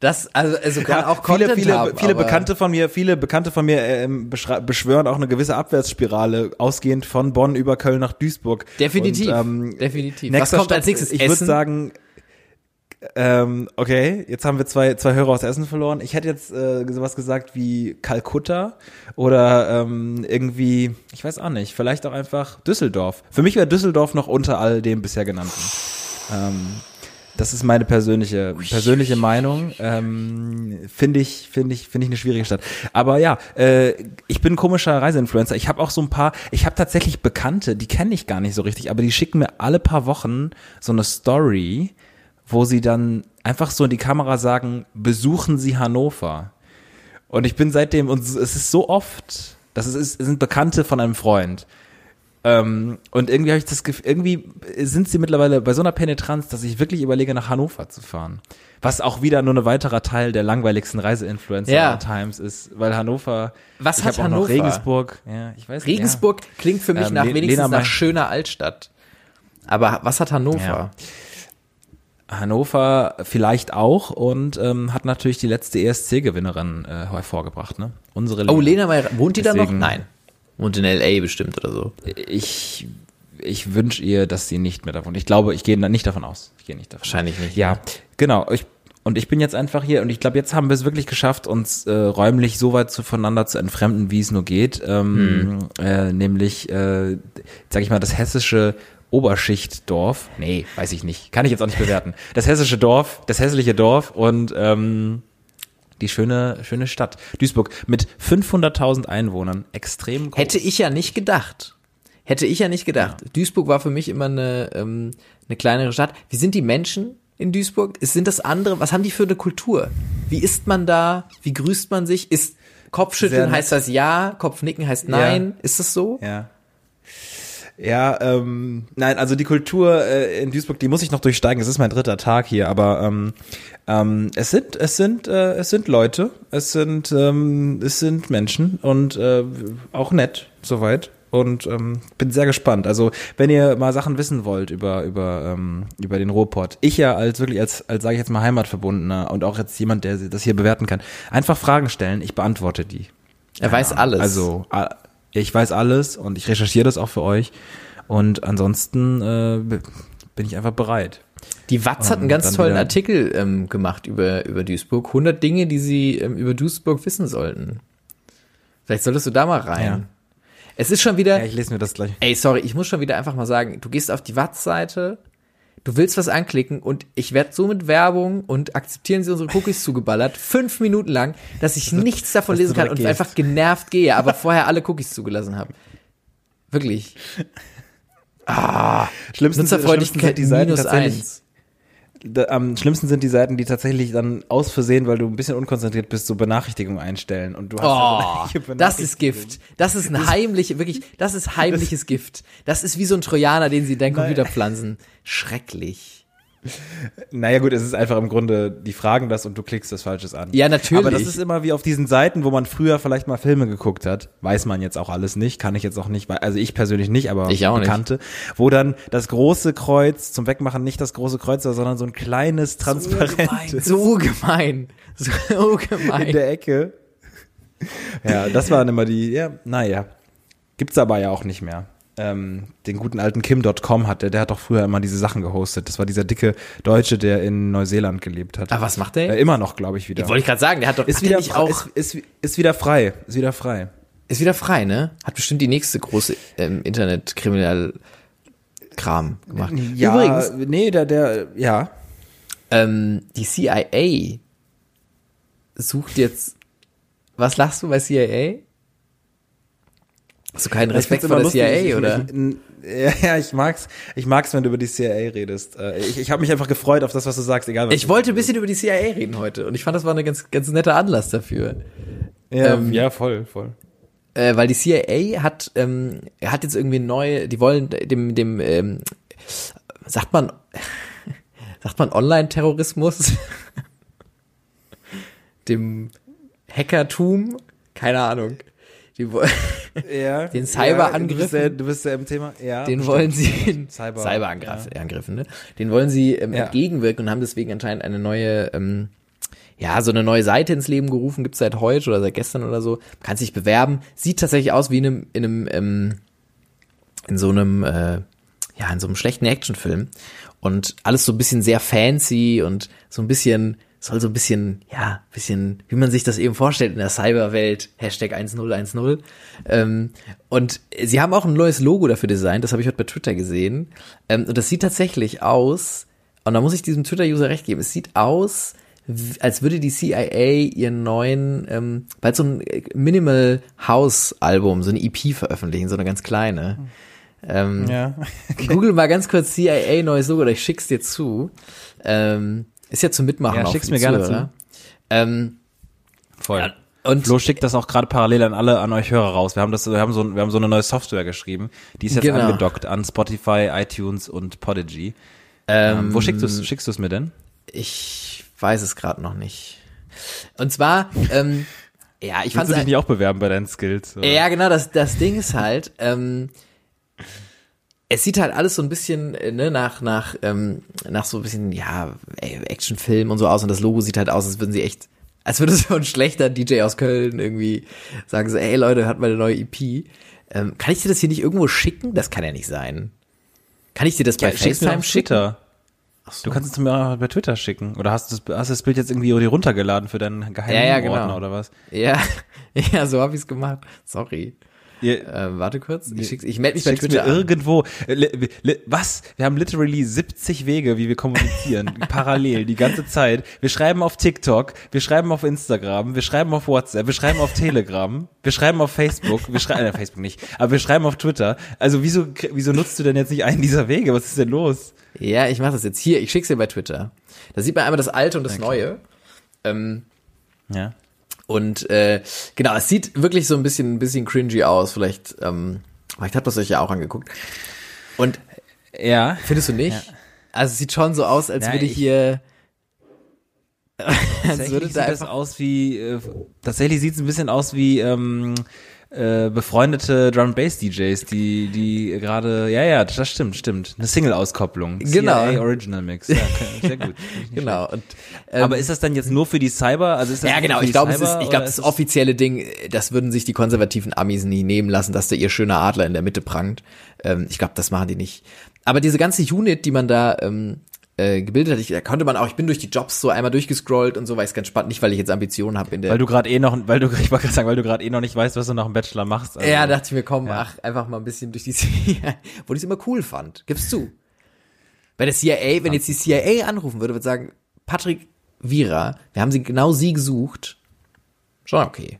Das, also, also kann Ja, auch viele, Content viele, haben, viele Bekannte von mir, viele Bekannte von mir beschra- beschwören auch eine gewisse Abwärtsspirale, ausgehend von Bonn über Köln nach Duisburg. Definitiv, Und, ähm, definitiv. Was kommt Stopp, als nächstes? Ich würde sagen, ähm, okay, jetzt haben wir zwei, zwei Hörer aus Essen verloren. Ich hätte jetzt äh, sowas gesagt wie Kalkutta oder ähm, irgendwie, ich weiß auch nicht, vielleicht auch einfach Düsseldorf. Für mich wäre Düsseldorf noch unter all dem bisher genannten. Ähm, das ist meine persönliche persönliche Meinung. Ähm, finde ich finde ich finde ich eine schwierige Stadt. Aber ja, äh, ich bin komischer Reiseinfluencer. Ich habe auch so ein paar. Ich habe tatsächlich Bekannte, die kenne ich gar nicht so richtig, aber die schicken mir alle paar Wochen so eine Story, wo sie dann einfach so in die Kamera sagen: Besuchen Sie Hannover. Und ich bin seitdem und es ist so oft. Das ist, es sind Bekannte von einem Freund. Ähm, und irgendwie habe ich das Gefühl, irgendwie sind sie mittlerweile bei so einer Penetranz, dass ich wirklich überlege, nach Hannover zu fahren. Was auch wieder nur ein weiterer Teil der langweiligsten Reiseinfluencer Ja. Times ist, weil Hannover. Was hat Hannover? Regensburg. Ja, ich weiß nicht, Regensburg klingt für mich Ähm, nach wenigstens Lena nach schöner Altstadt. Aber was hat Hannover? Ja. Hannover vielleicht auch und ähm, hat natürlich die letzte ESC-Gewinnerin äh, hervorgebracht, ne? Unsere Oh, Lena Meyer, wohnt die da noch? Deswegen- Nein. Wohnt in L.A. bestimmt oder so. Ich, ich wünsche ihr, dass sie nicht mehr davon. Ich glaube, ich gehe da nicht davon aus. Ich gehe nicht davon. Wahrscheinlich nicht. Ja, genau. Ich, und ich bin jetzt einfach hier und ich glaube, jetzt haben wir es wirklich geschafft, uns äh, räumlich so weit zu, voneinander zu entfremden, wie es nur geht. Ähm, äh, nämlich, äh, sag ich mal, das hessische Oberschichtdorf. Nee, weiß ich nicht. Kann ich jetzt auch nicht bewerten. Das hessische Dorf, das hässliche Dorf und ähm, die schöne, schöne Stadt. Duisburg mit 500.000 Einwohnern. Extrem groß. Hätte ich ja nicht gedacht. Hätte ich ja nicht gedacht. Duisburg war für mich immer eine, ähm, eine kleinere Stadt. Wie sind die Menschen in Duisburg? Ist- Sind das andere? Was haben die für eine Kultur? Wie isst man da? Wie grüßt man sich? Ist Kopfschütteln heißt das ja, Kopfnicken heißt nein. Ist das so? Ja. Ja, ähm, nein, also die Kultur äh, in Duisburg, die muss ich noch durchsteigen. Es ist mein dritter Tag hier, aber ähm, ähm, es sind, es sind, äh, es sind Leute, es sind, ähm, es sind Menschen und äh, auch nett soweit. Und ähm, bin sehr gespannt. Also wenn ihr mal Sachen wissen wollt über über ähm, über den Ruhrpott, ich ja als wirklich als als sage ich jetzt mal Heimatverbundener und auch jetzt jemand, der das hier bewerten kann, einfach Fragen stellen. Ich beantworte die. Er weiß alles. Also, ich weiß alles und ich recherchiere das auch für euch. Und ansonsten äh, bin ich einfach bereit. Die Watz hat einen ganz tollen wieder- Artikel ähm, gemacht über, über Duisburg. 100 Dinge, die sie ähm, über Duisburg wissen sollten. Vielleicht solltest du da mal rein. Ja. Es ist schon wieder, Ja, ich lese mir das gleich. ey, sorry, ich muss schon wieder einfach mal sagen, du gehst auf die Watz-Seite, du willst was anklicken und ich werde so mit Werbung und akzeptieren sie unsere Cookies zugeballert, fünf Minuten lang, dass ich nichts davon lesen kann und direkt einfach genervt gehe, aber vorher alle Cookies zugelassen habe. Wirklich. Schlimmsten, Nutzerfreundlichkeit schlimmsten sind die Seiten minus eins. Am schlimmsten sind die Seiten, die tatsächlich dann aus Versehen, weil du ein bisschen unkonzentriert bist, so Benachrichtigungen einstellen und du hast Oh, das ist Gift. Das ist ein heimlich, wirklich, das ist heimliches Gift. Das ist wie so ein Trojaner, den sie in deinen Computer pflanzen. Schrecklich. Naja gut, es ist einfach im Grunde, die fragen das und du klickst das Falsches an. Ja, natürlich. Aber das ist immer wie auf diesen Seiten, wo man früher vielleicht mal Filme geguckt hat. Weiß man jetzt auch alles nicht, kann ich jetzt auch nicht, also ich persönlich nicht, aber Ich auch nicht. Bekannte. Wo dann das große Kreuz zum Wegmachen nicht das große Kreuz war, sondern so ein kleines, transparentes So gemein. So in gemein. der Ecke. Ja, das waren immer die, ja, naja. Gibt's aber ja auch nicht mehr. Ähm, den guten alten Kim.com hat, der, hat doch früher immer diese Sachen gehostet. Das war dieser dicke Deutsche, der in Neuseeland gelebt hat. Ah, was macht der? Äh, immer noch, glaube ich, wieder. Wollte ich gerade sagen, der hat doch ist hat der wieder, nicht auch ist, ist, ist wieder frei. Ist wieder frei. ist wieder frei, ne? Hat bestimmt die nächste große ähm, Internet-Kriminal Kram gemacht. Übrigens, nee, der, der, ja. ähm, die CIA sucht jetzt. Was lachst du bei CIA? Hast du keinen Respekt vor der immer CIA, lustig. oder? Ich, ja, ja, ich mag's, ich mag's, wenn du über die CIA redest. Äh, Ich, ich habe mich einfach gefreut auf das, was du sagst, egal was Ich wollte ein bisschen über die CIA reden heute und ich fand, das war eine ganz, ganz netter Anlass dafür. Ja, ähm, ja, voll, voll. Äh, weil die CIA hat, ähm, hat jetzt irgendwie neu, die wollen dem, dem, ähm, sagt man, sagt man Online-Terrorismus? dem Hackertum, keine Ahnung. Die, wo- Ja. Den Cyberangriffen. Ja, du, bist ja, ja im Thema. Ja. den stimmt. wollen sie Cyber- Cyberangriffen, Angriffen, ne? Den wollen sie ähm, Ja. entgegenwirken und haben deswegen anscheinend eine neue, ähm, ja, so eine neue Seite ins Leben gerufen, gibt's seit heute oder seit gestern oder so. Kann sich bewerben, sieht tatsächlich aus wie in einem, in einem, ähm, in so einem, äh, ja, in so einem schlechten Actionfilm. Und alles so ein bisschen sehr fancy und so ein bisschen, soll so ein bisschen, ja, bisschen, wie man sich das eben vorstellt in der Cyberwelt, Hashtag 1010. Ähm, und sie haben auch ein neues Logo dafür designt, das habe ich heute bei Twitter gesehen. Ähm, und das sieht tatsächlich aus, und da muss ich diesem Twitter-User recht geben, es sieht aus, als würde die CIA ihren neuen, ähm, bald so ein äh, Minimal House Album, so eine EP veröffentlichen, so eine ganz kleine. Ähm, Ja. Google mal ganz kurz CIA neues Logo, oder ich schick's dir zu. Ähm, ist ja zum Mitmachen Ja, schick's mir gerne Zuhörer. Ähm, Voll. und Flo schickt das auch gerade parallel an alle an euch Hörer raus. Wir haben das, wir haben so, wir haben so eine neue Software geschrieben. Die ist jetzt Genau. angedockt an Spotify, iTunes und Podigy. Ähm, wo schickst du es? Schickst du es mir denn? ich weiß es gerade noch nicht. Und zwar, ähm, ja, ich fand Willst du dich nicht auch bewerben bei deinen Skills? oder? Ja, genau, das, das Ding ist halt, ähm, es sieht halt alles so ein bisschen äh, ne, nach, nach, ähm, nach so ein bisschen, ja, Actionfilm und so aus und das Logo sieht halt aus, als würden sie echt, als würde so ein schlechter DJ aus Köln irgendwie sagen so, ey Leute, hat mal eine neue EP. Ähm, kann ich dir das hier nicht irgendwo schicken? Das kann ja nicht sein. Kann ich dir das bei schick's mir FaceTime schicken? Twitter. Du kannst es mir auch bei Twitter schicken. Oder hast du das, hast das Bild jetzt irgendwie runtergeladen für deinen geheimen Ja, ja, genau. Ordner oder was? Ja, ja, so hab ich's gemacht. Sorry. Ähm, warte kurz, ich, schick's, ich melde mich bei Twitter mir an. irgendwo. Äh, li- li- Was? Wir haben literally 70 Wege, wie wir kommunizieren. parallel, die ganze Zeit. Wir schreiben auf TikTok, wir schreiben auf Instagram, wir schreiben auf WhatsApp, wir schreiben auf Telegram, wir schreiben auf Facebook, wir schreiben, äh, Facebook nicht, aber wir schreiben auf Twitter. Also wieso, wieso nutzt du denn jetzt nicht einen dieser Wege? Was ist denn los? Ja, ich mache das jetzt hier. Ich schick's dir bei Twitter. Da sieht man einmal das Alte und das Neue. Ähm, Ja. Und äh, genau, es sieht wirklich so ein bisschen, ein bisschen cringy aus. Vielleicht, ähm, vielleicht habt ihr es euch ja auch angeguckt. Und Ja. findest du nicht? Also es sieht schon so aus, als Ja, würde ich- hier. als würde sieht da das einfach. aus wie, äh, tatsächlich sieht es ein bisschen aus wie, ähm, äh, befreundete Drum Bass DJs, die die gerade ja ja das stimmt stimmt eine Single Auskopplung Genau. CIA Original Mix ja, sehr gut Genau. Und, ähm, aber ist das dann jetzt nur für die Cyber also ist das ja, genau. Ich glaube, es ist, Cyber, ich glaube, das offizielle Ding, das würden sich die konservativen Amis nie nehmen lassen, dass da ihr schöner Adler in der Mitte prangt. Ähm, ich glaube, das machen die nicht. Aber diese ganze Unit, die man da ähm, äh, gebildet hat, ich, da konnte man auch, ich bin durch die Jobs so einmal durchgescrollt und so, weil ich es ganz spannend, nicht weil ich jetzt Ambitionen habe in der. weil du gerade eh noch weil du ich wollte gerade sagen weil du gerade eh noch nicht weißt was du nach dem Bachelor machst also, ja, dachte ich mir, komm, Ja. ach, einfach mal ein bisschen durch die CIA, wo ich es immer cool fand. Gib's zu. Bei der CIA, wenn jetzt die CIA anrufen würde, würde sagen, Patrick Vira, wir haben sie genau sie gesucht. Schon okay.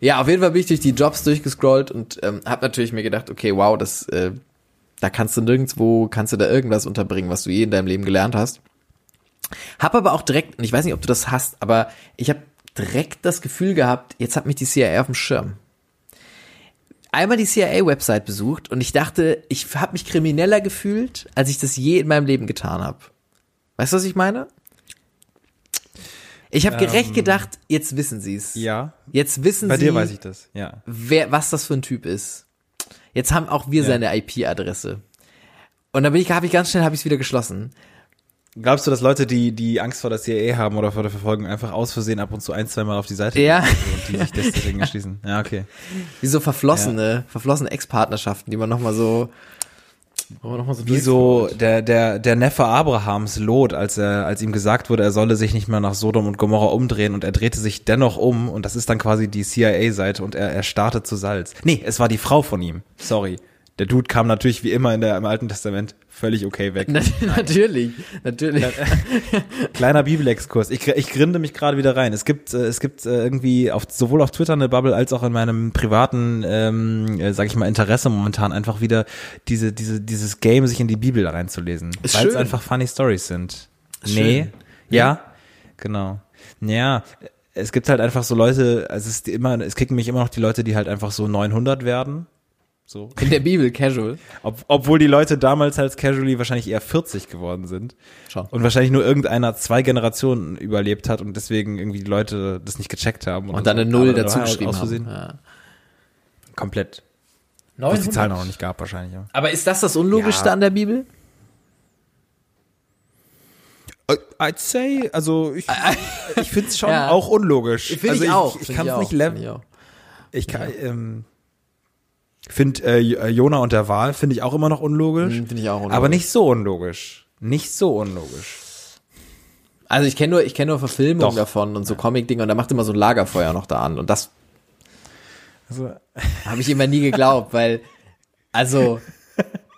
Ja, auf jeden Fall bin ich durch die Jobs durchgescrollt und ähm, habe natürlich mir gedacht, okay, wow, das, äh, da kannst du nirgendwo, kannst du da irgendwas unterbringen, was du je in deinem Leben gelernt hast. Hab aber auch direkt, und ich weiß nicht, ob du das hast, aber ich habe direkt das Gefühl gehabt, jetzt hat mich die CIA auf dem Schirm. Einmal die CIA-Website besucht und ich dachte, ich habe mich krimineller gefühlt, als ich das je in meinem Leben getan habe. Weißt du, was ich meine? Ich habe gerecht gedacht, jetzt wissen sie's. ja Jetzt wissen bei sie, dir weiß ich das ja wer, was das für ein Typ ist. Jetzt haben auch wir Ja. seine IP-Adresse. Und dann bin ich, habe ich ganz schnell, habe ich wieder geschlossen. glaubst du dass Leute die die Angst vor der CIA haben oder vor der Verfolgung einfach aus Versehen ab und zu ein zwei Mal auf die Seite Ja. gehen und die sich deswegen erschließen ja okay Wie so verflossene, verflossene Ex-Partnerschaften, die man nochmal so, wo man noch mal so Wie so der, der, der Neffe Abrahams, Lot, als er, als ihm gesagt wurde, er solle sich nicht mehr nach Sodom und Gomorra umdrehen und er drehte sich dennoch um und das ist dann quasi die CIA-Seite und er, er startet zu Salz. Nee, es war die Frau von ihm. Sorry. Der Dude kam natürlich wie immer in der, im Alten Testament völlig okay weg. Na, natürlich, natürlich. Kleiner Bibelexkurs. Ich, ich grinde mich gerade wieder rein. Es gibt, äh, es gibt äh, irgendwie auf, sowohl auf Twitter eine Bubble als auch in meinem privaten, ähm, äh, sag ich mal, Interesse momentan einfach wieder diese, diese, dieses Game, sich in die Bibel reinzulesen. Weil es einfach funny Stories sind. Ist nee. schön. Ja. Genau. Ja. Es gibt halt einfach so Leute, also es ist immer, es kicken mich immer noch die Leute, die halt einfach so 900 werden. So. In der Bibel, casual. Ob, obwohl die Leute damals als casually wahrscheinlich eher 40 geworden sind. Schon. Und wahrscheinlich nur irgendeiner zwei Generationen überlebt hat und deswegen irgendwie die Leute das nicht gecheckt haben. oder Und dann eine Null dazu geschrieben haben. Ja. Komplett. Was die 900. Zahlen auch noch nicht gab wahrscheinlich. Ja. Aber ist das das Unlogischste Ja. an der Bibel? Äh, I'd say, also ich, ich finde es schon Ja. auch unlogisch. Finde also ich auch. Ich, ich Find kann es nicht find leveln. ich. Ich kann, ähm, finde äh, äh, Jona und der Wal finde ich auch immer noch unlogisch. Hm, Finde ich auch unlogisch. Aber nicht so unlogisch. Nicht so unlogisch. Also ich kenne nur, ich kenne nur Verfilmungen Doch. davon und so Comic-Dinger und da macht immer so ein Lagerfeuer noch da an und das Also, habe ich immer nie geglaubt, weil, also,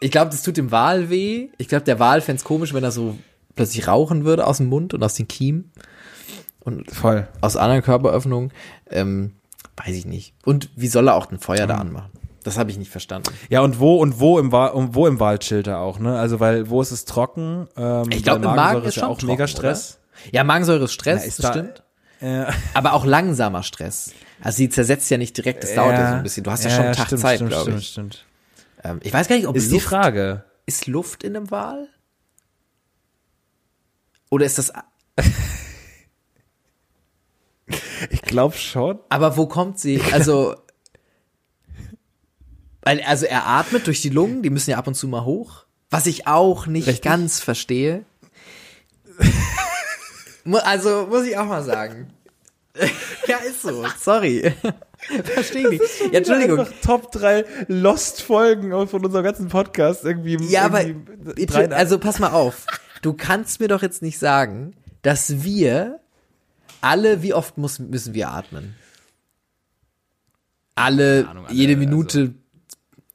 ich glaube, das tut dem Wal weh. Ich glaube, der Wal fänd's komisch, wenn er so plötzlich rauchen würde aus dem Mund und aus den Kiemen und voll. aus anderen Körperöffnungen. Ähm, weiß ich nicht. Und wie soll er auch ein Feuer da anmachen? Das habe ich nicht verstanden. Ja, und wo und wo im Wal und wo im Wald chillt er auch, ne? Also weil wo ist es trocken? Ähm, Ich glaube, im Magen Magensäure ist ja auch trocken, mega Stress. Oder? Ja, Magensäure ist Stress, Na, ist das da- stimmt. Äh, Aber auch langsamer Stress. Also sie zersetzt ja nicht direkt, das dauert ja so ein bisschen. Du hast ja, schon einen Tag stimmt, Zeit, stimmt, glaube stimmt, ich. Stimmt. Ähm, ich weiß gar nicht, ob Ist die Luft, Frage. ist Luft in einem Wal? Oder ist das, Ich glaube schon. aber wo kommt sie? Also, weil, also er atmet durch die Lungen, die müssen ja ab und zu mal hoch. Was ich auch nicht Richtig. ganz verstehe. Also, muss ich auch mal sagen. ja, ist so. Sorry. Verstehe ich nicht. Ja, Entschuldigung. Top 3 Lost-Folgen von unserem ganzen Podcast irgendwie. Ja, aber irgendwie drei- also pass mal auf. Du kannst mir doch jetzt nicht sagen, dass wir alle, wie oft muss, müssen wir atmen? Alle, Ahnung, alle, jede Minute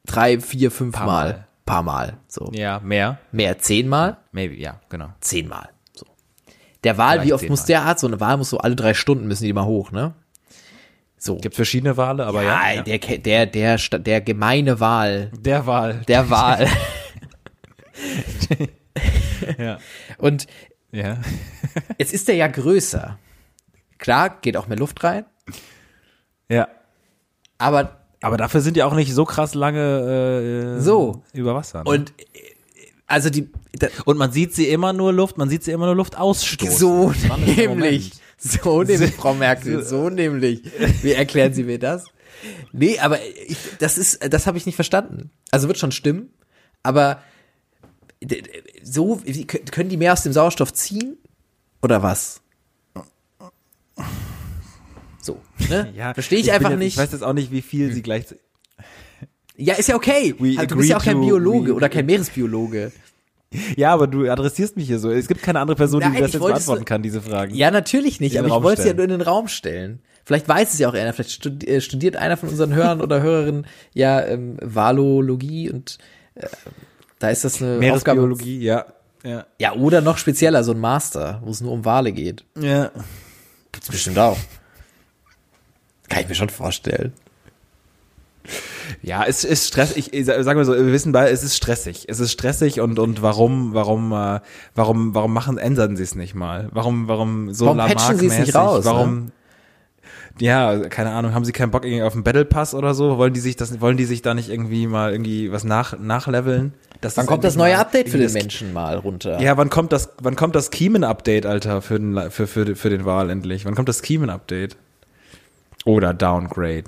drei, vier, fünf Paar Mal. Mal. Paar Mal. So. ja, mehr. Mehr, zehnmal? Maybe, ja, genau. Zehnmal. So. Der Wal, Vielleicht wie oft muss der Arzt? So eine Wal muss so alle drei Stunden müssen die mal hoch, ne? So. Gibt verschiedene Wale, aber ja. ja, Der, der, der, der, gemeine Wal. Der Wal. Der Wal. Ja. Und Ja. jetzt ist der ja größer. Klar, geht auch mehr Luft rein. Ja. Aber Aber dafür sind die auch nicht so krass lange äh, So. über Wasser. Ne? und äh, also die und man sieht sie immer nur Luft, man sieht sie immer nur Luft ausstoßen. so nämlich, so nämlich, Frau Merkel, so nämlich. Wie erklären Sie mir das? Nee, aber ich, das ist, das habe ich nicht verstanden. Also wird schon stimmen, aber so können die mehr aus dem Sauerstoff ziehen oder was? So, ne? Ja, Verstehe ich, bin einfach jetzt, nicht. Ich weiß jetzt auch nicht, wie viel sie gleich. ja, ist ja okay. We Also, du bist ja auch kein Biologe oder kein Meeresbiologe. Ja, aber du adressierst mich hier so. Es gibt keine andere Person, Nein, die das ich jetzt beantworten kann, diese Fragen. Ja, natürlich nicht, aber ich wollte es ja nur in den Raum stellen. Vielleicht weiß es ja auch einer, vielleicht äh, studiert einer von unseren Hörern oder Hörerinnen ja ähm, Valologie und äh, da ist das eine Aufgabe. Meeresbiologie, ja. Ja. Ja, oder noch spezieller, so ein Master, wo es nur um Wale geht. Ja. Gibt's bestimmt auch. Kann ich mir schon vorstellen. Ja, es ist stressig. Ich sagen wir so, wir wissen beide, es ist stressig. Es ist stressig und und warum warum äh, warum warum machen ändern sie es nicht mal? Warum warum so Warum patchen sie es nicht Lamarck-mäßig? raus, ne? Warum Ja, keine Ahnung, haben sie keinen Bock irgendwie auf einen Battle Pass oder so? Wollen die sich das wollen die sich da nicht irgendwie mal irgendwie was nach nachleveln? Dass Wann das kommt das neue Update für den das- Menschen mal runter? Ja, wann kommt das wann kommt das Kiemen Update, Alter, für den für für für den Wahl endlich? Wann kommt das Kiemen Update? Oder Downgrade?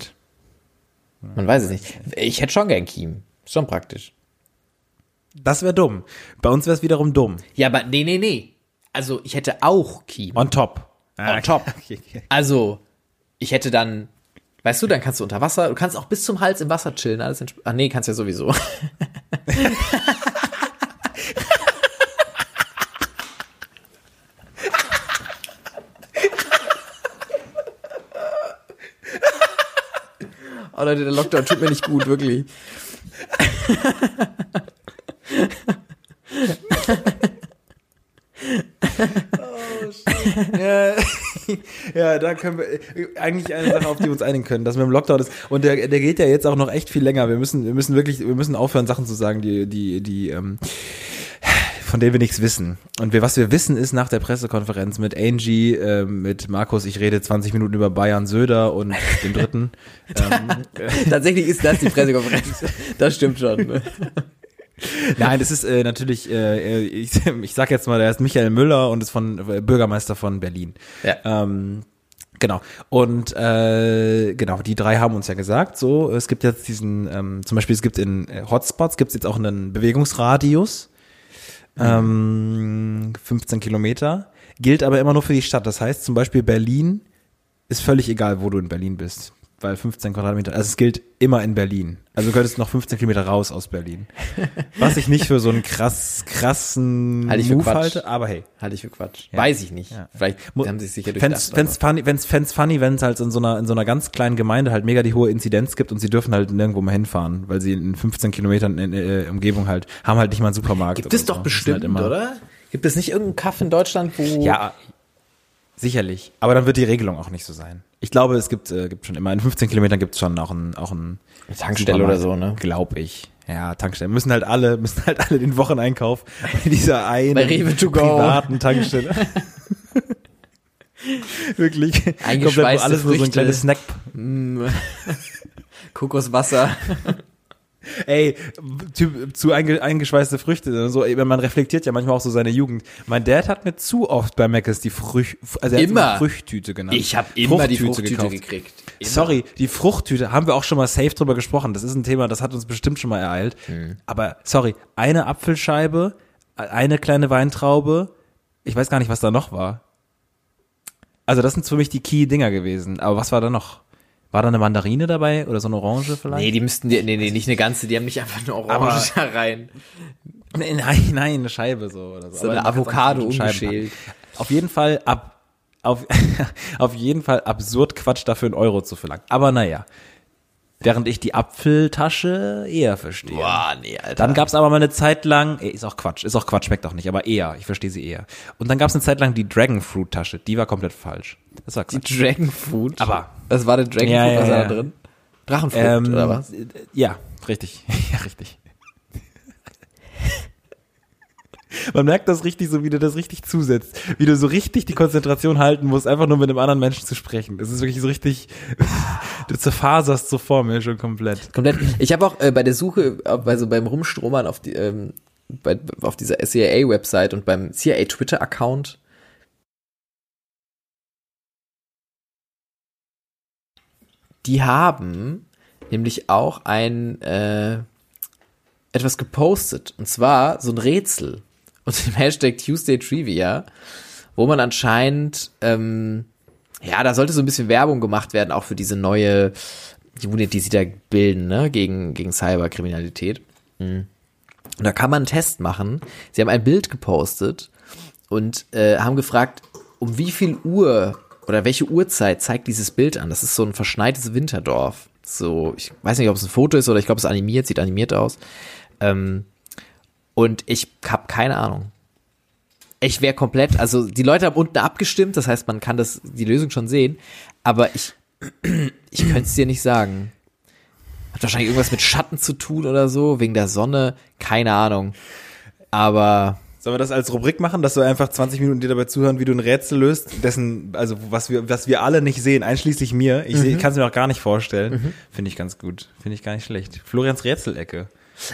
Man weiß es nicht. Ich hätte schon gern Kiem. Schon praktisch. Das wäre dumm. Bei uns wäre es wiederum dumm. Ja, aber nee, nee, nee. Also ich hätte auch Kiem. On top. On top. Okay, okay. Also, ich hätte dann, weißt du, dann kannst du unter Wasser, du kannst auch bis zum Hals im Wasser chillen, alles entsp- Ach nee, kannst ja sowieso. Oh Leute, der Lockdown tut mir nicht gut, wirklich. Ja, ja, da können wir eigentlich eine Sache, auf die wir uns einigen können, dass wir im Lockdown ist. Und der, der geht ja jetzt auch noch echt viel länger. Wir müssen, wir müssen wirklich, wir müssen aufhören, Sachen zu sagen, die, die, die, ähm, von denen wir nichts wissen. Und wir, was wir wissen, ist nach der Pressekonferenz mit Angie, äh, mit Markus, ich rede 20 Minuten über Bayern Söder und dem dritten. ähm, Tatsächlich ist das die Pressekonferenz. Das stimmt schon. Ne? Nein, das ist äh, natürlich, äh, ich, ich sag jetzt mal, der ist Michael Müller und ist von äh, Bürgermeister von Berlin. Ja. Ähm, genau. Und äh, genau, die drei haben uns ja gesagt, so, es gibt jetzt diesen, ähm, zum Beispiel, es gibt in äh, Hotspots, gibt es jetzt auch einen Bewegungsradius, ähm, 15 Kilometer, gilt aber immer nur für die Stadt. Das heißt zum Beispiel Berlin ist völlig egal, wo du in Berlin bist. Weil 15 Quadratmeter, also es gilt immer in Berlin. Also du könntest noch 15 Kilometer raus aus Berlin. Was ich nicht für so einen krass, krassen Halte ich für Move Quatsch. halte, aber hey. Halte ich für Quatsch. Ja. Weiß ich nicht. Ja. Vielleicht haben sie es sicher durchdacht. fänd's funny, wenn's, fänd's funny, wenn es halt in so einer, in so einer ganz kleinen Gemeinde halt mega die hohe Inzidenz gibt und sie dürfen halt nirgendwo mehr hinfahren, weil sie in 15 Kilometern in, äh, Umgebung halt, haben halt nicht mal einen Supermarkt. Gibt es doch so. Ist bestimmt, halt immer- oder? Gibt es nicht irgendeinen Kaff in Deutschland, wo... Ja, sicherlich. Aber dann wird die Regelung auch nicht so sein. Ich glaube, es gibt, äh, gibt schon immer, in 15 Kilometern gibt es schon auch ein, auch ein Eine Tankstelle oder so, ne? Glaube ich. Ja, Tankstellen. Müssen halt alle, müssen halt alle den Wocheneinkauf bei dieser einen Bei Rewe to go. privaten Tankstelle. Wirklich. Komplett, wo alles nur so ein kleines Snack. Mm. Kokoswasser. Ey, typ, zu einge, eingeschweißte Früchte. So, ey, man reflektiert ja manchmal auch so seine Jugend. Mein Dad hat mir zu oft bei Mc's die Früch, also er hat's Immer. Früchttüte genannt. Ich habe immer die Fruchttüte gekauft. gekriegt. Immer. Sorry, die Fruchttüte haben wir auch schon mal safe drüber gesprochen. Das ist ein Thema, das hat uns bestimmt schon mal ereilt. Mhm. Aber sorry, eine Apfelscheibe, eine kleine Weintraube. Ich weiß gar nicht, was da noch war. Also das sind für mich die Key-Dinger gewesen. Aber was war da noch? War da eine Mandarine dabei oder so eine Orange vielleicht? Nee, die müssten die, nee, nee, nicht eine ganze, die haben nicht einfach eine Orange da rein. Nee, nein, nein, eine Scheibe so oder so. So eine Avocado ungeschält. Auf jeden Fall ab, auf, auf jeden Fall absurd Quatsch dafür einen Euro zu verlangen. Aber naja. Während ich die Apfeltasche eher verstehe. Boah, nee, Alter. Dann gab's aber mal eine Zeit lang, ey, ist auch Quatsch, ist auch Quatsch, schmeckt auch nicht, aber eher, ich verstehe sie eher. Und dann gab's eine Zeit lang die Dragon Fruit Tasche, die war komplett falsch. Das war die Quatsch. Dragon Food. Aber- Was war denn Dragon Ja, ja, Was war ja. da drin? Drachenfrucht Ähm, oder was? Ja, richtig. Ja, richtig. Man merkt das richtig so, wie du das richtig zusetzt. Wie du so richtig die Konzentration halten musst, einfach nur mit einem anderen Menschen zu sprechen. Das ist wirklich so richtig, du zerfaserst so vor mir schon komplett. Komplett. Ich habe auch äh, bei der Suche, äh, also beim Rumstromern auf die, ähm, bei, auf dieser CIA-Website und beim CIA Twitter-Account die haben nämlich auch ein äh, etwas gepostet und zwar so ein Rätsel unter dem Hashtag Tuesday Trivia, wo man anscheinend ähm, ja, da sollte so ein bisschen Werbung gemacht werden, auch für diese neue Unit, die sie da bilden, ne, gegen, gegen Cyberkriminalität. Und da kann man einen Test machen. Sie haben ein Bild gepostet und äh, haben gefragt, um wie viel Uhr oder welche Uhrzeit zeigt dieses Bild an? Das ist so ein verschneites Winterdorf. So, ich weiß nicht, ob es ein Foto ist oder ich glaube, es ist animiert, sieht animiert aus. Ähm, und ich habe keine Ahnung. Ich wäre komplett, also die Leute haben unten abgestimmt, das heißt, man kann das, die Lösung schon sehen, aber ich, ich könnte es dir nicht sagen. Hat wahrscheinlich irgendwas mit Schatten zu tun oder so, wegen der Sonne, keine Ahnung. Aber Sollen wir das als Rubrik machen, dass wir einfach 20 Minuten dir dabei zuhören, wie du ein Rätsel löst, dessen, also was wir, was wir alle nicht sehen, einschließlich mir. Ich seh- kann es mir auch gar nicht vorstellen. Finde ich ganz gut. Finde ich gar nicht schlecht. Florians Rätselecke.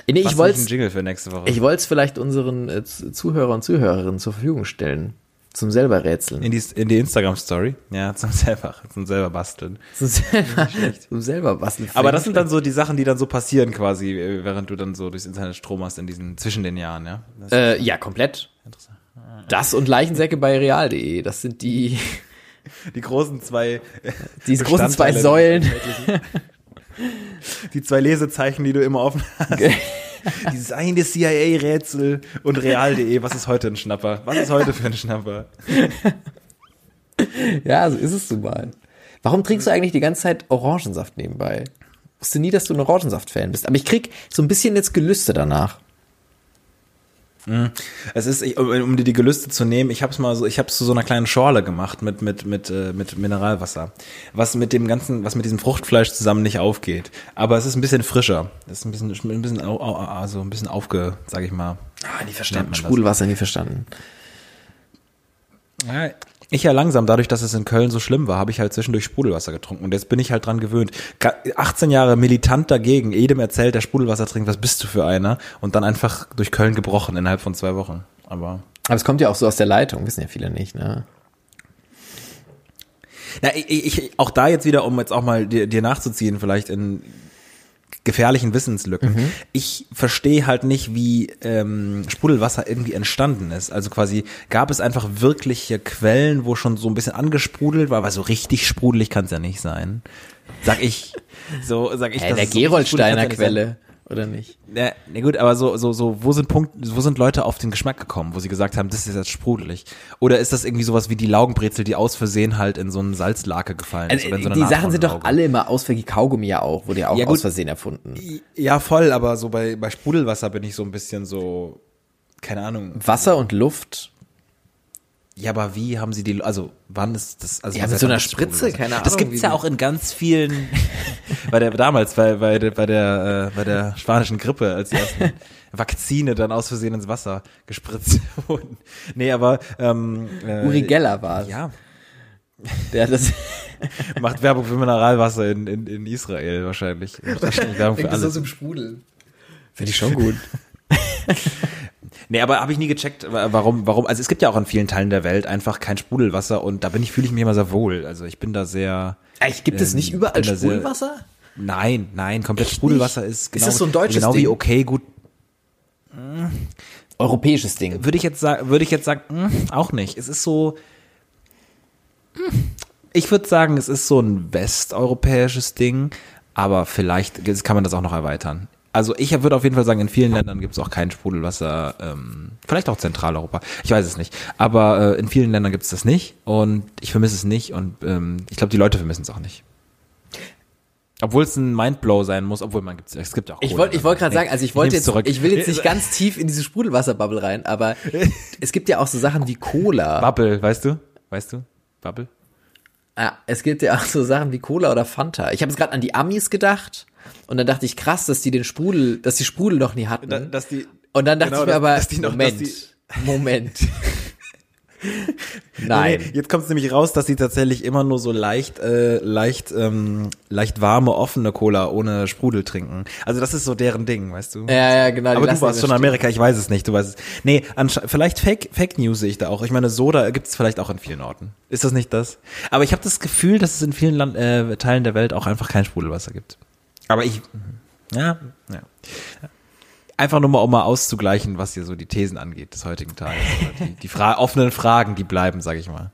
Nee, ich wollte ein Jingle für nächste Woche. ich wollte es vielleicht unseren äh, Zuhörer und Zuhörerinnen zur Verfügung stellen. Zum selber rätseln. in die, in die Instagram-Story. Ja, zum selber, zum selber basteln. Zum selber, zum selber basteln. Aber das sind dann so die Sachen, die dann so passieren quasi, äh, während du dann so durchs Internet Strom hast in diesen, zwischen den Jahren, ja. Äh, ja, komplett. Das und Leichensäcke bei real.de, das sind die, die großen zwei, diese großen zwei Säulen. Die zwei Lesezeichen, die du immer offen hast. Dieses eine CIA-Rätsel und real.de, was ist heute ein Schnapper? Was ist heute für ein Schnapper? Ja, so ist es so mal. Warum trinkst du eigentlich die ganze Zeit Orangensaft nebenbei? Wusste nie, dass du ein Orangensaft-Fan bist. Aber ich krieg so ein bisschen jetzt Gelüste danach. Es ist, ich, um, um dir die Gelüste zu nehmen, ich habe es mal so, ich habe es zu so einer kleinen Schorle gemacht mit mit mit äh, mit Mineralwasser, was mit dem ganzen, was mit diesem Fruchtfleisch zusammen nicht aufgeht. Aber es ist ein bisschen frischer. Das ist ein bisschen ein bisschen au- au- also ein bisschen aufge, sag ich mal, Ah, nie verstanden. man das. Sprudelwasser nie verstanden. Ja, ich ja langsam, dadurch, dass es in Köln so schlimm war, habe ich halt zwischendurch Sprudelwasser getrunken und jetzt bin ich halt dran gewöhnt. Ga- 18 Jahre militant dagegen, jedem erzählt, der Sprudelwasser trinkt, was bist du für einer? Und dann einfach durch Köln gebrochen innerhalb von zwei Wochen. Aber Aber es kommt ja auch so aus der Leitung, wissen ja viele nicht, ne? Na, ich, ich, auch da jetzt wieder, um jetzt auch mal dir, dir nachzuziehen, vielleicht in gefährlichen Wissenslücken. Ich verstehe halt nicht, wie ähm, Sprudelwasser irgendwie entstanden ist. Also quasi gab es einfach wirkliche Quellen, wo schon so ein bisschen angesprudelt war, weil so richtig sprudelig kann es ja nicht sein. Sag ich. So sag ich. Hä, dass der so Geroldsteiner. Quelle, oder nicht? Ja, na gut, aber so, so, so, wo sind Punkt, wo sind Leute auf den Geschmack gekommen, wo sie gesagt haben, das ist jetzt sprudelig? Oder ist das irgendwie sowas wie die Laugenbrezel, die aus Versehen halt in so einen Salzlake gefallen ist? Also, so die Sachen sind doch alle immer aus wie Kaugummi ja auch, wurde ja auch Ja, aus Versehen erfunden. Ja, voll, aber so bei, bei Sprudelwasser bin ich so ein bisschen so, keine Ahnung. Wasser und Luft. Ja, aber wie haben sie die, also wann ist das? Also Ja, mit so einer das Spritze, Sprudelwasser? keine Das Ahnung, gibt's wie ja auch in ganz vielen, bei der, damals, bei, bei, der, bei der, äh, bei der spanischen Grippe, als die ersten Vakzine dann aus Versehen ins Wasser gespritzt wurden. Nee, aber, ähm, äh, Uri Geller war es. Ja, Der das macht Werbung für Mineralwasser in, in, in Israel wahrscheinlich. Macht wahrscheinlich Werbung für alles. im Sprudel. Finde ich schon gut. Nee, aber habe ich nie gecheckt, wa- warum, warum, also es gibt ja auch in vielen Teilen der Welt einfach kein Sprudelwasser und da bin ich, fühle ich mich immer sehr wohl. Also ich bin da sehr, Eigentlich gibt es Ähm, nicht überall bin da sehr- Sprudelwasser? nein, nein, komplett Sprudelwasser ist genau, das so ein deutsches genau wie okay, gut, Europäisches Ding. würde ich jetzt sagen, würde ich jetzt sagen, hm, auch nicht. Es ist so, hm, ich würde sagen, es ist so ein westeuropäisches Ding, aber vielleicht kann man das auch noch erweitern. Also ich würde auf jeden Fall sagen, in vielen Ländern gibt es auch kein Sprudelwasser, ähm, vielleicht auch Zentraleuropa, ich weiß es nicht. Aber äh, in vielen Ländern gibt es das nicht und ich vermisse es nicht und ähm, ich glaube, die Leute vermissen es auch nicht. Obwohl es ein Mindblow sein muss, obwohl man gibt's, es gibt ja auch Ich wollte ich wollte gerade sagen, also ich wollte jetzt, zurück. ich will jetzt nicht ganz tief in diese Sprudelwasserbubble rein, aber es gibt ja auch so Sachen wie Cola. Bubble, weißt du? Weißt du? Bubble? Ja, es gibt ja auch so Sachen wie Cola oder Fanta. Ich habe jetzt gerade an die Amis gedacht und dann dachte ich krass, dass die den Sprudel, dass die Sprudel noch nie hatten. Da- dass die- und dann dachte genau, ich mir aber dass die noch- Moment, Moment. Nein. Nee, jetzt kommt es nämlich raus, dass sie tatsächlich immer nur so leicht, äh, leicht, ähm, leicht warme, offene Cola ohne Sprudel trinken. Also das ist so deren Ding, weißt du? Ja, ja, genau. Aber du warst schon in. Amerika, ich weiß es nicht, du weißt es. Nee, vielleicht Fake, Fake News sehe ich da auch. Ich meine, Soda gibt es vielleicht auch in vielen Orten. Ist das nicht das? Aber ich habe das Gefühl, dass es in vielen Land, äh, Teilen der Welt auch einfach kein Sprudelwasser gibt. Aber ich, ja, ja. Einfach nur mal, um mal auszugleichen, was hier so die Thesen angeht des heutigen Tages. Oder Die, die Fra offenen Fragen, die bleiben, sag ich mal.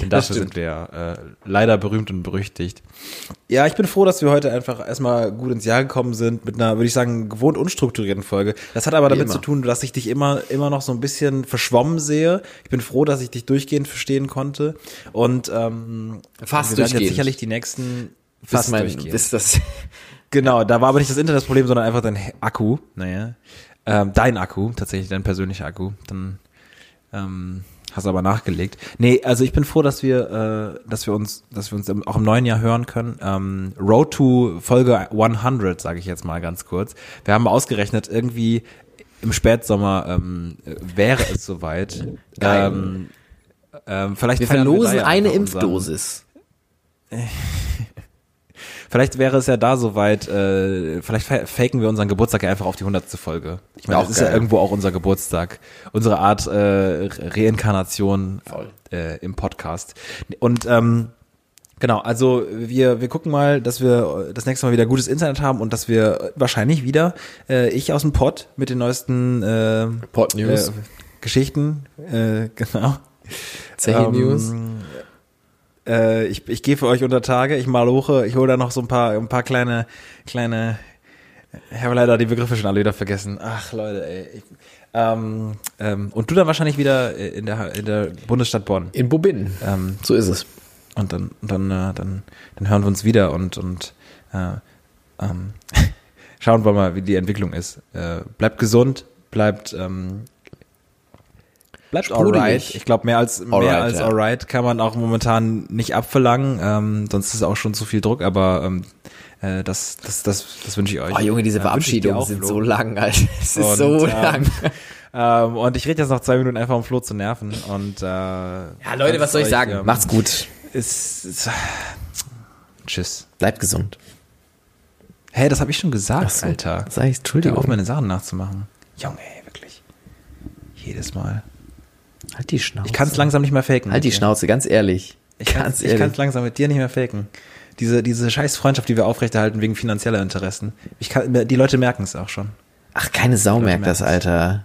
Denn dafür sind wir äh, leider berühmt und berüchtigt. Ja, ich bin froh, dass wir heute einfach erstmal gut ins Jahr gekommen sind mit einer, würde ich sagen, gewohnt unstrukturierten Folge. Das hat aber damit immer. zu tun, dass ich dich immer, immer noch so ein bisschen verschwommen sehe. Ich bin froh, dass ich dich durchgehend verstehen konnte. Und ähm, Fast wir werden jetzt durchgehend. sicherlich die nächsten Fast mein, durchgehend. bis das, Genau, da war aber nicht das Internetproblem, sondern einfach dein Akku. Naja, ähm, dein Akku, tatsächlich dein persönlicher Akku. Dann ähm, hast du aber nachgelegt. Nee, also ich bin froh, dass wir, äh, dass wir uns, dass wir uns im, auch im neuen Jahr hören können. Ähm, Road to Folge 100, sage ich jetzt mal ganz kurz. Wir haben ausgerechnet, irgendwie im Spätsommer ähm, wäre es soweit. Geil. Ähm, ähm, vielleicht wir verlosen ja eine Impfdosis. Vielleicht wäre es ja da soweit, äh, vielleicht fa- faken wir unseren Geburtstag ja einfach auf die hundertste Folge. Ich meine, das ist ja irgendwo auch unser Geburtstag. Unsere Art äh, Re- Reinkarnation äh, im Podcast. Und ähm, genau, also wir, wir gucken mal, dass wir das nächste Mal wieder gutes Internet haben und dass wir wahrscheinlich wieder, äh, ich aus dem Pod mit den neuesten äh, Pod News. Äh, Geschichten, äh, genau. Zechi Ähm, News. Äh, ich ich gehe für euch unter Tage, ich maloche, ich hole da noch so ein paar, ein paar kleine, kleine, ich habe leider die Begriffe schon alle wieder vergessen. Ach Leute, ey. Ich, ähm, ähm, und du dann wahrscheinlich wieder in der, in der Bundesstadt Bonn. In Bobin. Ähm, So ist es. und dann, dann, äh, dann, dann hören wir uns wieder und, und äh, ähm, schauen wir mal, wie die Entwicklung ist. Äh, bleibt gesund, bleibt ähm, bleibt Sprudelig. alright. Ich glaube, mehr als mehr Alright, als ja. alright kann man auch momentan nicht abverlangen. Ähm, sonst ist es auch schon zu viel Druck, aber ähm, Äh, das, das, das, das wünsche ich euch. Oh Junge, diese Äh, Verabschiedungen sind so lang, Alter. Es ist Und, so ähm, lang. Ähm, und ich rede jetzt noch zwei Minuten einfach, um Flo zu nerven. Und, äh, ja, Leute, was soll ich sagen? Ähm, Macht's gut. Ist, ist, tschüss. Bleibt gesund. Hey, das habe ich schon gesagt, so. Alter. Sag ich, Hör Entschuldigung. auf, meine Sachen nachzumachen. Junge, ey, wirklich. Jedes Mal. Halt die Schnauze. Ich kann es langsam nicht mehr faken. Halt die dir. Schnauze, ganz ehrlich. Ich kann es ich kann's langsam mit dir nicht mehr faken. Diese, diese scheiß Freundschaft, die wir aufrechterhalten wegen finanzieller Interessen. Ich kann, die Leute merken es auch schon. Ach, keine Sau merkt das. Alter.